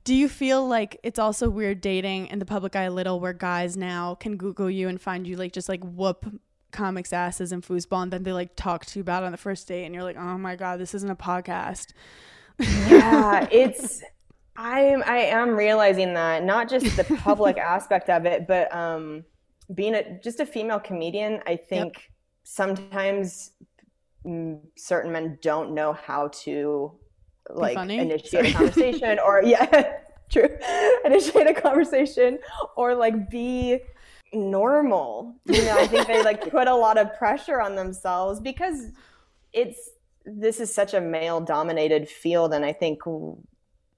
Do you feel like it's also weird dating in the public eye a little where guys now can Google you and find you like just like whoop comics asses and foosball and then they like talk to you about on the first date and you're like, oh my God, this isn't a podcast. yeah it's i'm i am realizing that not just the public aspect of it but um being a just a female comedian i think sometimes mm, certain men don't know how to like initiate Sorry. a conversation or yeah true initiate a conversation or like be normal. You know i think they like put a lot of pressure on themselves because it's this is such a male dominated field and i think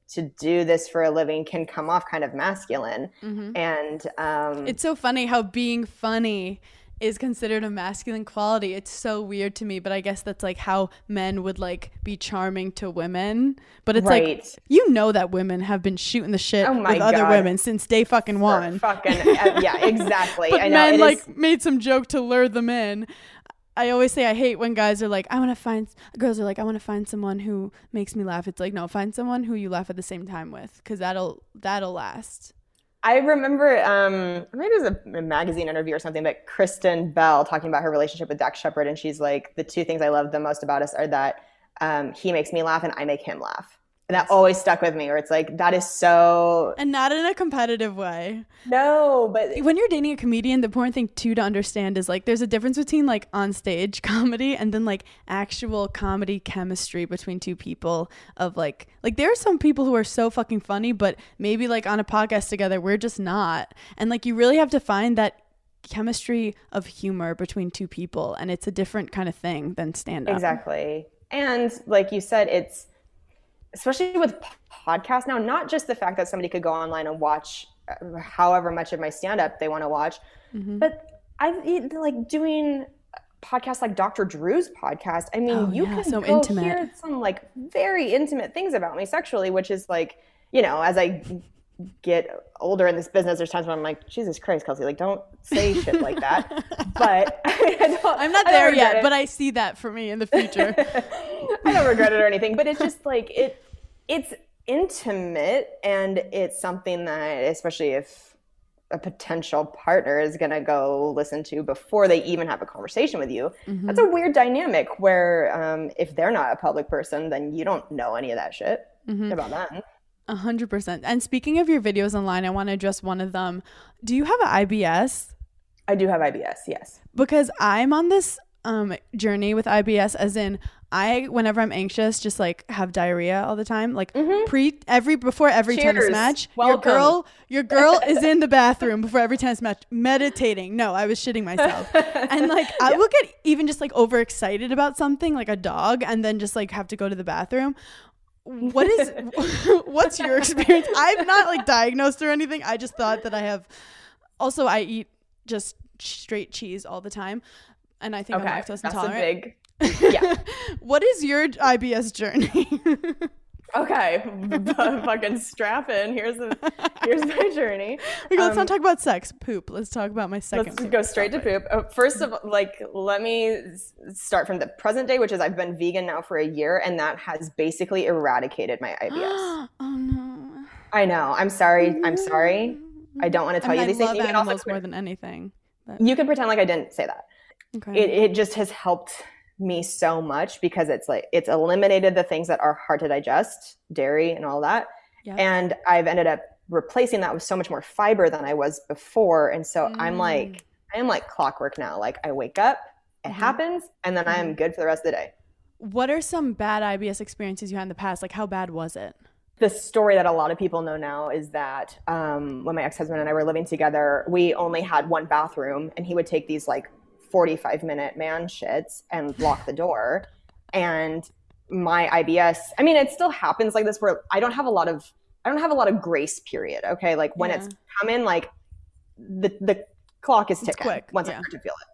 to do this for a living can come off kind of masculine Mhm. and um It's so funny how being funny is considered a masculine quality. It's so weird to me, but I guess that's like how men would like be charming to women. But it's like you know that women have been shooting the shit Oh with other women since day fucking For one. fucking uh, yeah exactly but i know men like is- made some joke to lure them in. I always say I hate when guys are like, I want to find girls are like, I want to find someone who makes me laugh. It's like, no, find someone who you laugh at the same time with, because that'll that'll last. I remember, um, maybe it was a, a magazine interview or something, but Kristen Bell talking about her relationship with Dax Shepard, and she's like, the two things I love the most about us are that um, he makes me laugh and I make him laugh, and that always stuck with me. Where it's like that is so And not in a competitive way. no, but when you're dating a comedian, the important thing too to understand is like there's a difference between like on stage comedy and then like actual comedy chemistry between two people of like like there are some people who are so fucking funny, but maybe like on a podcast together we're just not. And like you really have to find that chemistry of humor between two people and it's a different kind of thing than stand up. Exactly. And like you said, it's especially with podcasts now, not just the fact that somebody could go online and watch uh, however much of my stand up they want to watch, Mm-hmm. but I like doing podcasts like Dr. Drew's podcast. I mean, Oh, you yeah, can so go intimate. hear some like very intimate things about me sexually, which is like, you know, as I get older in this business, there's times when I'm like, Jesus Christ, Kelsey, like don't say shit like that. But I don't, I'm not there yet, but I see that for me in the future. I don't regret it or anything, but it's just like it it's intimate and it's something that especially if a potential partner is going to go listen to before they even have a conversation with you. That's a weird dynamic where um, if they're not a public person, then you don't know any of that shit about them. A hundred percent. And speaking of your videos online, I want to address one of them. Do you have an IBS? I do have IBS, yes. Because I'm on this um journey with IBS, as in I, whenever I'm anxious, just like have diarrhea all the time. Like mm-hmm. pre every before every tennis match, Welcome. your girl, your girl is in the bathroom before every tennis match, meditating. No, I was shitting myself, and like I will get even just like overexcited about something, like a dog, and then just like have to go to the bathroom. What is what's your experience? I'm not like diagnosed or anything. I just thought that I have. Also, I eat just straight cheese all the time, and I think Okay, I'm lactose that's a intolerant. big. Yeah. What is your IBS journey? Okay, fucking strap in. Here's the here's my journey. Wait, let's Um, not talk about sex. Poop. Let's talk about my second. Let's go straight to poop. Uh, first of all, like, let me start from the present day, which is I've been vegan now for a year, and that has basically eradicated my IBS. oh no. I know. I'm sorry. I'm sorry. I don't want to I tell mean, you I these things. love You can also animals pre- more than anything. But, you can pretend like I didn't say that. okay. It, it just has helped me so much because it's like it's eliminated the things that are hard to digest, dairy and all that. Yeah. And I've ended up replacing that with so much more fiber than I was before. And so I'm Mm. like, I am like clockwork now. Like I wake up, it Mhm. happens, and then I am good for the rest of the day. what are some bad IBS experiences you had in the past? Like, how bad was it? the story that a lot of people know now is that um, when my ex-husband and I were living together, we only had one bathroom, and he would take these like 45 minute man shits and lock the door. And my IBS, I mean, it still happens like this where I don't have a lot of I don't have a lot of grace period. Okay, like when Yeah. it's coming, like the the clock is ticking once yeah. I start to feel it.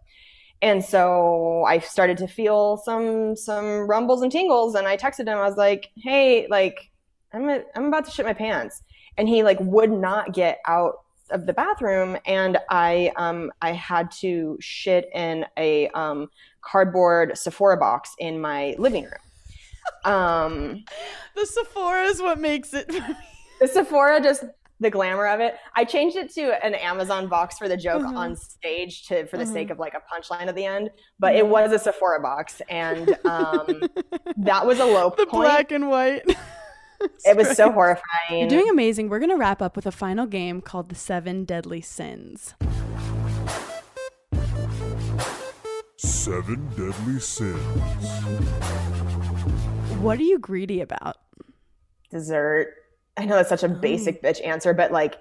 And so I started to feel some some rumbles and tingles, and I texted him. I was like, "Hey, like, I'm a, I'm about to shit my pants," and he like would not get out of the bathroom, and I um I had to shit in a um cardboard Sephora box in my living room. Um, The Sephora is what makes it. the Sephora just the glamour of it. I changed it to an Amazon box for the joke Mhm. on stage to for the Mhm. sake of like a punchline at the end, but it Mhm. was a Sephora box, and um, that was a low the point. black and white. it was so horrifying. You're doing amazing. We're gonna wrap up with a final game called the Seven Deadly Sins. Seven deadly sins. What are you greedy about? dessert. I know that's such a Mm. basic bitch answer, but like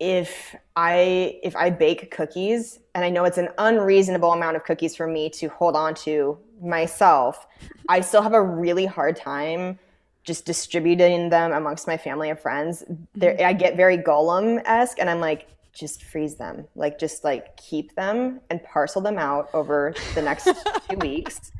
if I if I bake cookies and I know it's an unreasonable amount of cookies for me to hold on to myself, I still have a really hard time just distributing them amongst my family and friends. There Mm-hmm. I get very Gollum esque and I'm like, just freeze them. Like just like keep them and parcel them out over the next two weeks.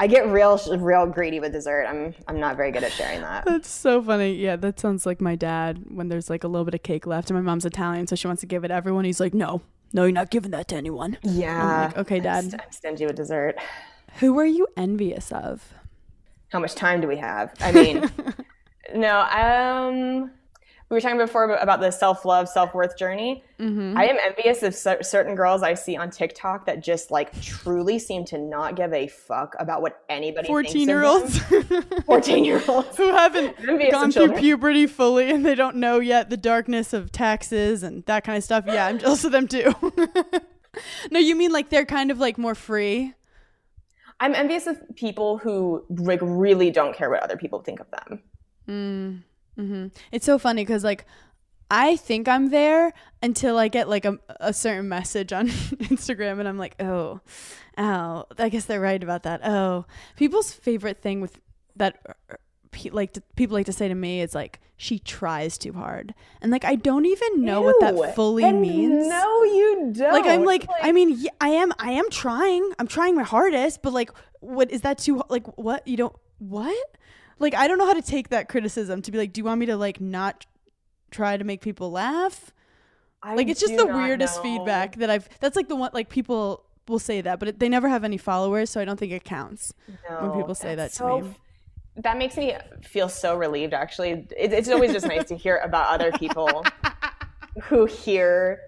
I get real real greedy with dessert. I'm I'm not very good at sharing that. That's so funny. Yeah, that sounds like my dad when there's like a little bit of cake left, and my mom's Italian, so she wants to give it to everyone. He's like, "No, no, you're not giving that to anyone." Yeah. like, okay, I'm Dad. st- I'm stingy with dessert. Who are you envious of? How much time do we have? I mean, no. Um, we were talking before about- the self-love, self-worth journey. Mm-hmm. I am envious of cer- certain girls I see on TikTok that just like truly seem to not give a fuck about what anybody. Fourteen year olds Fourteen-year-olds. who haven't gone through puberty fully and they don't know yet the darkness of taxes and that kind of stuff. Yeah, I'm jealous of them too. no, you mean like they're kind of like more free? I'm envious of people who like really don't care what other people think of them. Mm, hmm It's so funny because like I think I'm there until I get like a, a certain message on Instagram and I'm like, oh, oh, I guess they're right about that. Oh, people's favorite thing with that pe- like to, people like to say to me it's like she tries too hard and like I don't even know what that fully And means. No, you don't. like I'm like, I mean yeah, I am I am trying I'm trying my hardest but like what is that too like what you don't what like I don't know how to take that criticism to be like do you want me to like not try to make people laugh I like it's just the weirdest know. feedback that I've that's like the one like people will say that but it, they never have any followers so I don't think it counts when people say that to so me. That makes me feel so relieved. Actually, it, it's always just nice to hear about other people who hear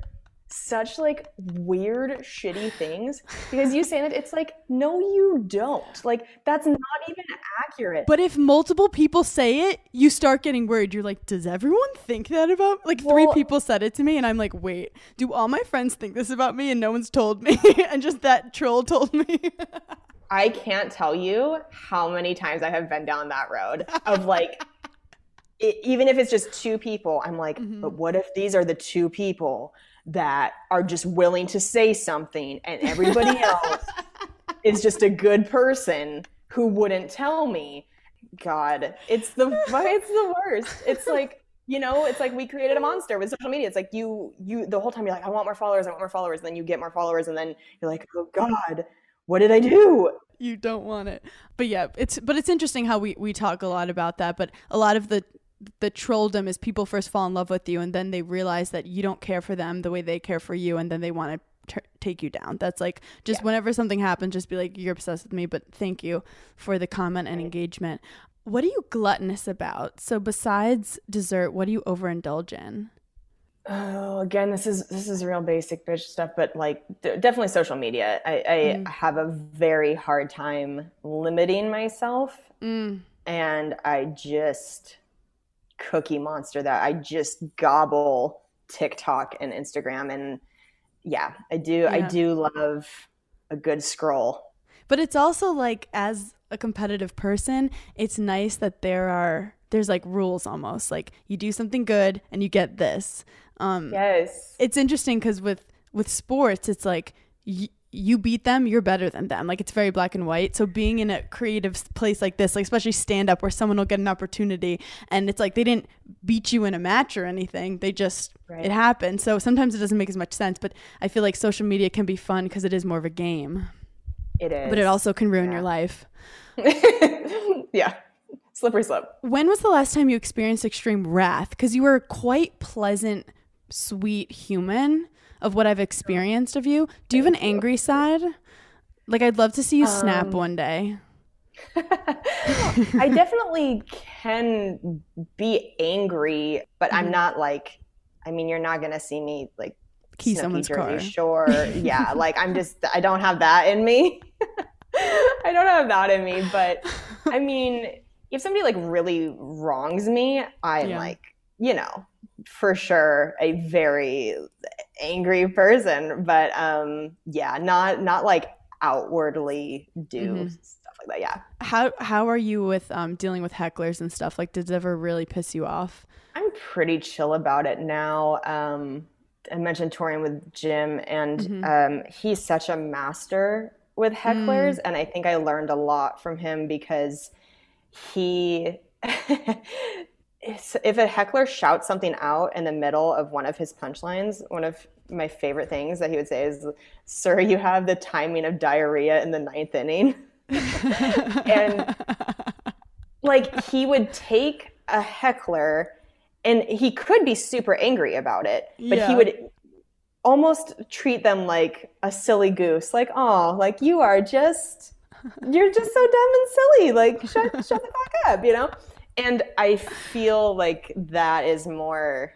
such like weird, shitty things because you say that it's like, no, you don't. Like that's not even accurate. But if multiple people say it, you start getting worried. You're like, does everyone think that about? Like three people said it to me, and I'm like, wait, do all my friends think this about me, and no one's told me, and just that troll told me. I can't tell you how many times I have been down that road of like, it, even if it's just two people, I'm like, Mhm. but what if these are the two people that are just willing to say something and everybody else is just a good person who wouldn't tell me? God, it's the it's the worst. It's like you know, it's like we created a monster with social media. It's like you you the whole time you're like, I want more followers, I want more followers, and then you get more followers, and then you're like, oh God, what did I do? you don't want it, but yeah, it's but it's interesting how we we talk a lot about that, but a lot of the the trolldom is people first fall in love with you and then they realize that you don't care for them the way they care for you and then they want to t- take you down. That's like just whenever something happens just be like you're obsessed with me but thank you for the comment and engagement. What are you gluttonous about? So besides dessert what do you overindulge in Oh, again, this is this is real basic bitch stuff, but like d- definitely social media. I, I Mm. have a very hard time limiting myself, mm. and I just cookie monster that I just gobble TikTok and Instagram, and yeah, I do. I do love a good scroll. but it's also like as a competitive person it's nice that there are there's like rules almost like you do something good and you get this um Yes. it's interesting because with with sports it's like y- you beat them, you're better than them. Like it's very black and white. So being in a creative place like this, like especially stand up where someone will get an opportunity and it's like they didn't beat you in a match or anything. They just Right. it happened. So sometimes it doesn't make as much sense, but I feel like social media can be fun because it is more of a game. It is. But it also can ruin Yeah. your life. yeah. Slippery slope. When was the last time you experienced extreme wrath? Because you were quite pleasant, sweet human of what I've experienced of you. Do you have an angry side? Like I'd love to see you snap Um, one day. I definitely can be angry, but I'm not like. I mean, you're not gonna see me like Key someone's Jersey car. Shore. yeah, like I'm just. I don't have that in me. I don't have that in me, but I mean, if somebody like really wrongs me, I'm Yeah. like, you know, for sure a very angry person. But um, yeah, not not like outwardly do Mhm. stuff like that. Yeah. How how are you with um dealing with hecklers and stuff? Like, did it ever really piss you off? I'm pretty chill about it now. Um, I mentioned touring with Jim, and Mhm. um, he's such a master with hecklers, and I think I learned a lot from him because he. if a heckler shouts something out in the middle of one of his punchlines, one of my favorite things that he would say is, "Sir, you have the timing of diarrhea in the ninth inning." And- like he would take a heckler and he could be super angry about it but Yeah. he would almost treat them like a silly goose like oh like you are just you're just so dumb and silly like shut, shut the fuck up you know and i feel like that is more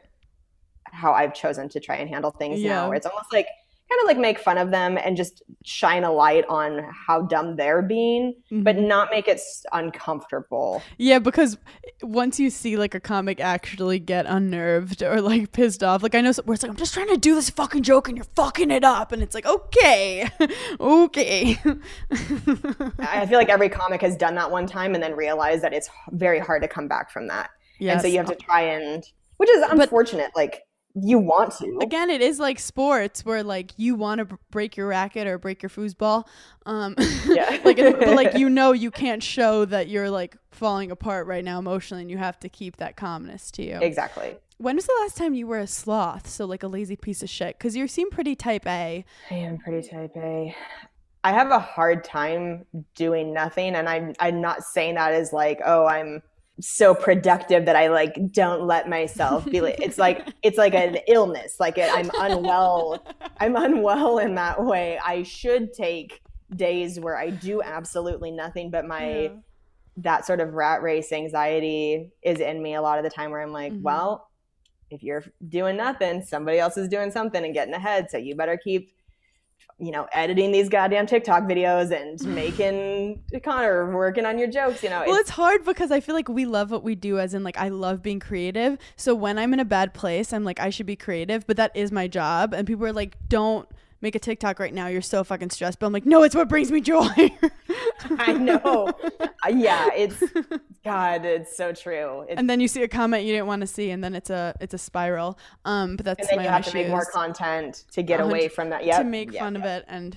how i've chosen to try and handle things Yeah. now where it's almost like kind of like make fun of them and just shine a light on how dumb they're being but mm-hmm. not make it uncomfortable. Yeah, because once you see like a comic actually get unnerved or like pissed off, like I know where it's like I'm just trying to do this fucking joke and you're fucking it up, and it's like okay, okay. I feel like every comic has done that one time and then realized that it's very hard to come back from that. And so you have to try and, which is unfortunate. like you want to. Again, it is like sports where like you want to break your racket or break your foosball, um, Yeah. like but like you know you can't show that you're like falling apart right now emotionally, and you have to keep that calmness to you. Exactly. When was the last time you were a sloth? So like a lazy piece of shit? Because you seem pretty type A. I am pretty type A. I have a hard time doing nothing, and I'm I'm not saying that as like, oh, I'm so productive that I like don't let myself be like. It's like it's like an illness. Like it, I'm unwell. I'm unwell in that way. I should take days where I do absolutely nothing, but my Yeah. that sort of rat race anxiety is in me a lot of the time where I'm like, Mhm. well, if you're doing nothing, somebody else is doing something and getting ahead. So you better keep, you know, editing these goddamn TikTok videos and making Connor working on your jokes. You know, Well, it's hard because I feel like we love what we do, as in, like, I love being creative. So when I'm in a bad place, I'm like, I should be creative, but that is my job. And people are like, don't make a TikTok right now. You're so fucking stressed. But I'm like, no, it's what brings me joy. I know. Uh, yeah, it's God, it's so true. It's, and then you see a comment you didn't want to see, and then it's a it's a spiral. Um, but that's and then my you have to make more content to get away from that. Yeah, to make fun of it and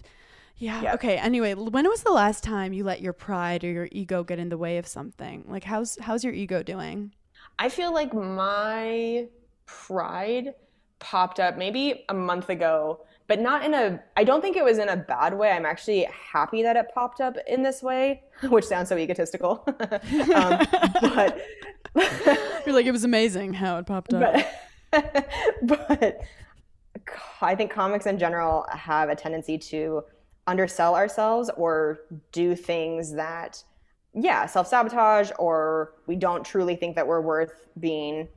yeah Yep. okay anyway when was the last time you let your pride or your ego get in the way of something like how's how's your ego doing I feel like my pride popped up maybe a month ago, but not in a, I don't think it was in a bad way. I'm actually happy that it popped up in this way, which sounds so egotistical. um, but, you're like it was amazing how it popped up but, but I think comics in general have a tendency to undersell ourselves or do things that, yeah, self sabotage, or we don't truly think that we're worth being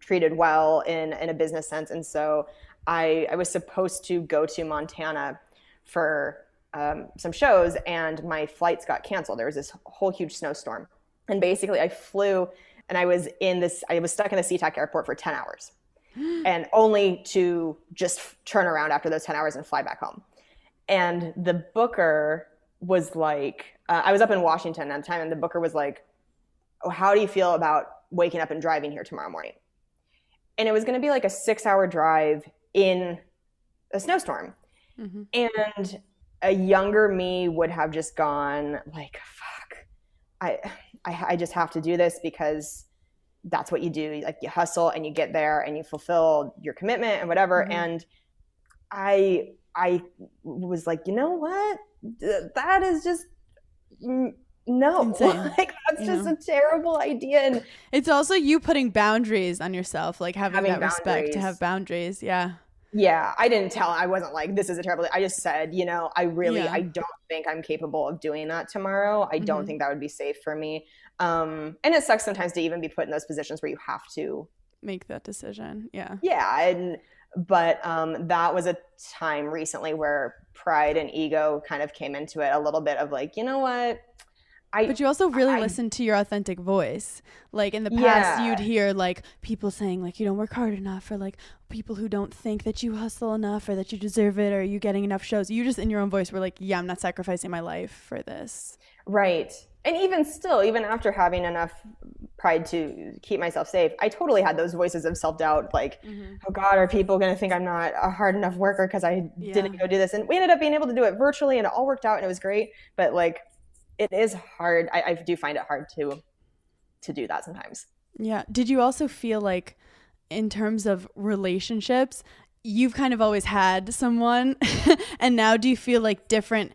treated well in, in a business sense. And so I, I was supposed to go to Montana for um, some shows, and my flights got canceled. There was this whole huge snowstorm. And basically, I flew and I was in this, I was stuck in the SeaTac airport for 10 hours and only to just turn around after those 10 hours and fly back home. And the booker was like, uh, I was up in Washington at the time, and the booker was like, oh, How do you feel about waking up and driving here tomorrow morning? And it was going to be like a six hour drive in a snowstorm. Mhm. And a younger me would have just gone like, fuck, I, I, I just have to do this because that's what you do. Like you hustle and you get there and you fulfill your commitment and whatever. Mhm. And I, I was like, you know what? That is just mm, no. Insane. like that's just a terrible idea. And It's also you putting boundaries on yourself, like having, Having that respect to have boundaries. Yeah. Yeah, I didn't tell. I wasn't like, this is a terrible. I just said, you know, I really, Yeah. I don't think I'm capable of doing that tomorrow. I don't Mhm. think that would be safe for me. Um, and it sucks sometimes to even be put in those positions where you have to. Make that decision. Yeah. Yeah, and but um, that was a time recently where pride and ego kind of came into it a little bit of like, you know what, I But you also really I- listen to your authentic voice. Like in the past, Yeah. you'd hear like people saying like you don't work hard enough, or like people who don't think that you hustle enough, or that you deserve it, or you getting enough shows. You just in your own voice were like, yeah, I'm not sacrificing my life for this. Right. And even still, even after having enough pride to keep myself safe, I totally had those voices of self doubt like, mm-hmm. oh God, are people going to think I'm not a hard enough worker because I Yeah. didn't go do this? And we ended up being able to do it virtually and it all worked out and it was great. But like, it is hard. I, I do find it hard to to do that sometimes. Yeah. Did you also feel like, in terms of relationships, you've kind of always had someone, and now do you feel like different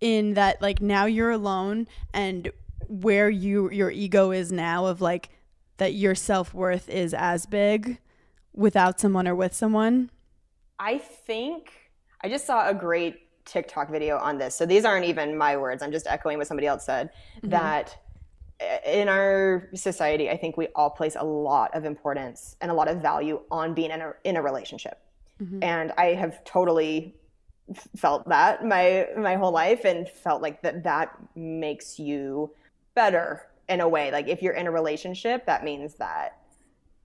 in that like now you're alone and where you your ego is now of like that your self worth is as big without someone or with someone? I think I just saw a great TikTok video on this. So these aren't even my words. I'm just echoing what somebody else said that uh, in our society, I think we all place a lot of importance and a lot of value on being in a in a relationship. Mhm. And I have totally felt that my my whole life and felt like that that makes you better in a way. Like if you're in a relationship, that means that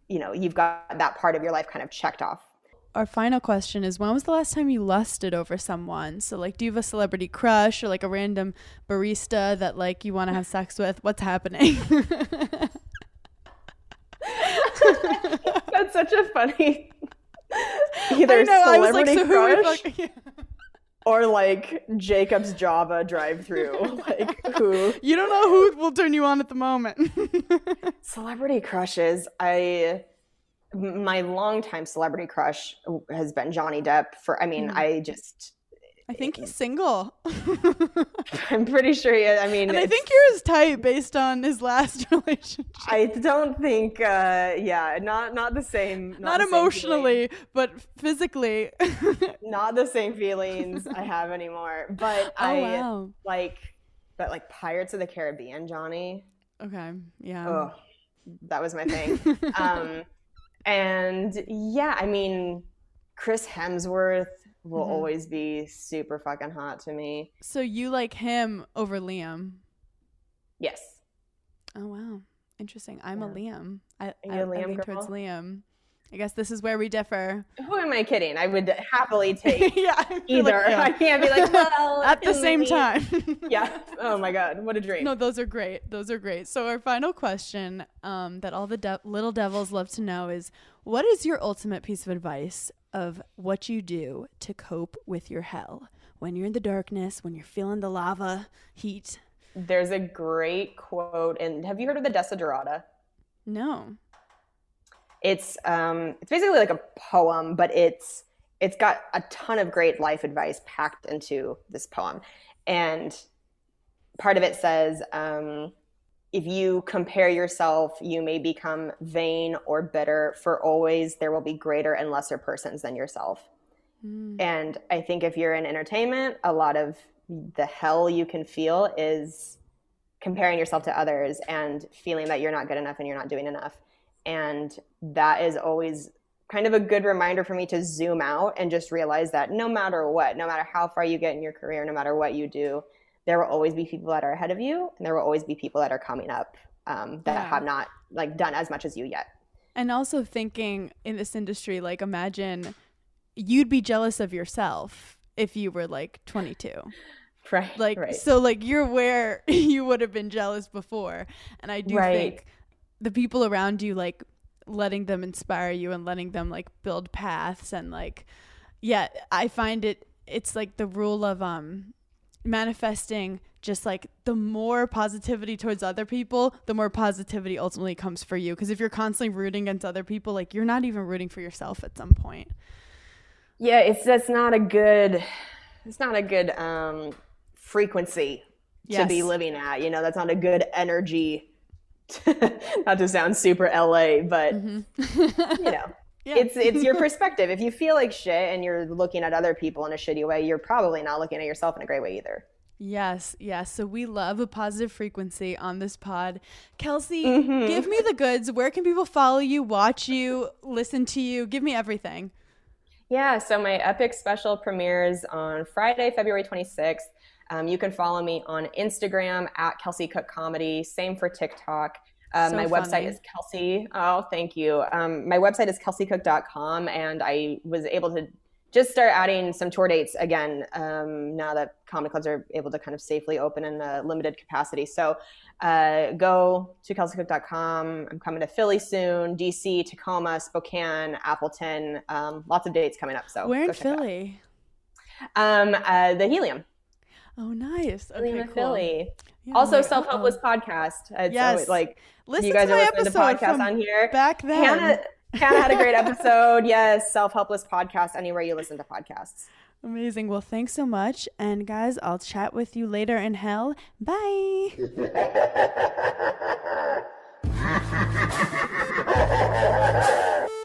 you know, you've got that part of your life kind of checked off Our final question is when was the last time you lusted over someone? So like do you have a celebrity crush or like a random barista that like you want to have sex with? What's happening? That's such a funny either know, I was like, celebrity so crush or like Jacob's Java drive through. like who You don't know who will turn you on at the moment. celebrity crushes? I my longtime celebrity crush has been Johnny Depp. For I mean, Mhm. I just I think he's single. I'm pretty sure. He, I mean, and I think you're his type based on his last relationship. I don't think. Uh, yeah, not not the same. Not, the same emotionally, but physically. not the same feelings I have anymore. But oh I wow. like, but like Pirates of the Caribbean, Johnny. Okay. Yeah. Oh, that was my thing. um, and yeah, I mean, Chris Hemsworth will Mhm. always be super fucking hot to me. So you like him over Liam? Yes. Oh wow, interesting. I'm a Yeah. Liam. I, I, a I Liam lean towards? Liam. I guess this is where we differ. Who am I kidding? I would happily take yeah, I feel like- either. yeah. I can't be like, well, at the same me. time. Yeah. Oh my God. What a dream. No, those are great. Those are great. So our final question, um, that all the de- little devils love to know is, what is your ultimate piece of advice of what you do to cope with your hell when you're in the darkness, when you're feeling the lava heat? There's a great quote, and have you heard of the Desiderata? No. It's um it's basically like a poem but it's it's got a ton of great life advice packed into this poem. And part of it says um if you compare yourself you may become vain or bitter for always there will be greater and lesser persons than yourself. Mm. and i think if you're in entertainment a lot of the hell you can feel is comparing yourself to others and feeling that you're not good enough and you're not doing enough and that is always kind of a good reminder for me to zoom out and just realize that no matter what no matter how far you get in your career no matter what you do there will always be people that are ahead of you and there will always be people that are coming up um, that Yeah. have not like done as much as you yet And also thinking in this industry, like imagine you'd be jealous of yourself if you were like 22. right Like right so like you're where you would have been jealous before. And I do Right. think the people around you like letting them inspire you and letting them like build paths and like yeah, I find it it's like the rule of um manifesting just like the more positivity towards other people, the more positivity ultimately comes for you. Because if you're constantly rooting against other people, like you're not even rooting for yourself at some point. Yeah, it's that's not a good it's not a good um frequency to be living at. You know, that's not a good energy. not to sound super LA, but you know, Yeah. it's it's your perspective. If you feel like shit and you're looking at other people in a shitty way, you're probably not looking at yourself in a great way either. Yes, yes. So we love a positive frequency on this pod. Kelsey, Mm-hmm. give me the goods. Where can people follow you, watch you, listen to you? Give me everything. Yeah, so my Epix special premieres on Friday, February 26th. Um, you can follow me on Instagram at Kelsey Cook Comedy. Same for TikTok. Uh, So my funny. website is Kelsey. Oh, thank you. Um, my website is kelseycook.com, and I was able to just start adding some tour dates again um, now that comedy clubs are able to kind of safely open in a limited capacity. So uh, go to kelseycook.com. I'm coming to Philly soon, DC, Tacoma, Spokane, Appleton. Um, lots of dates coming up. So Where in go check it out. Philly? Um, uh, the Helium. Oh, nice. Helium Okay, in cool. Philly. Yeah, also, I'm like, Self Helpless uh-oh. podcast. It's Yes. always, like Listen you guys to are my listening to episode podcasts from on here. back then. Hannah, Hannah had a great episode. Yes, Self Helpless podcast. Anywhere you listen to podcasts. Amazing. Well, thanks so much. And guys, I'll chat with you later in hell. Bye. Ha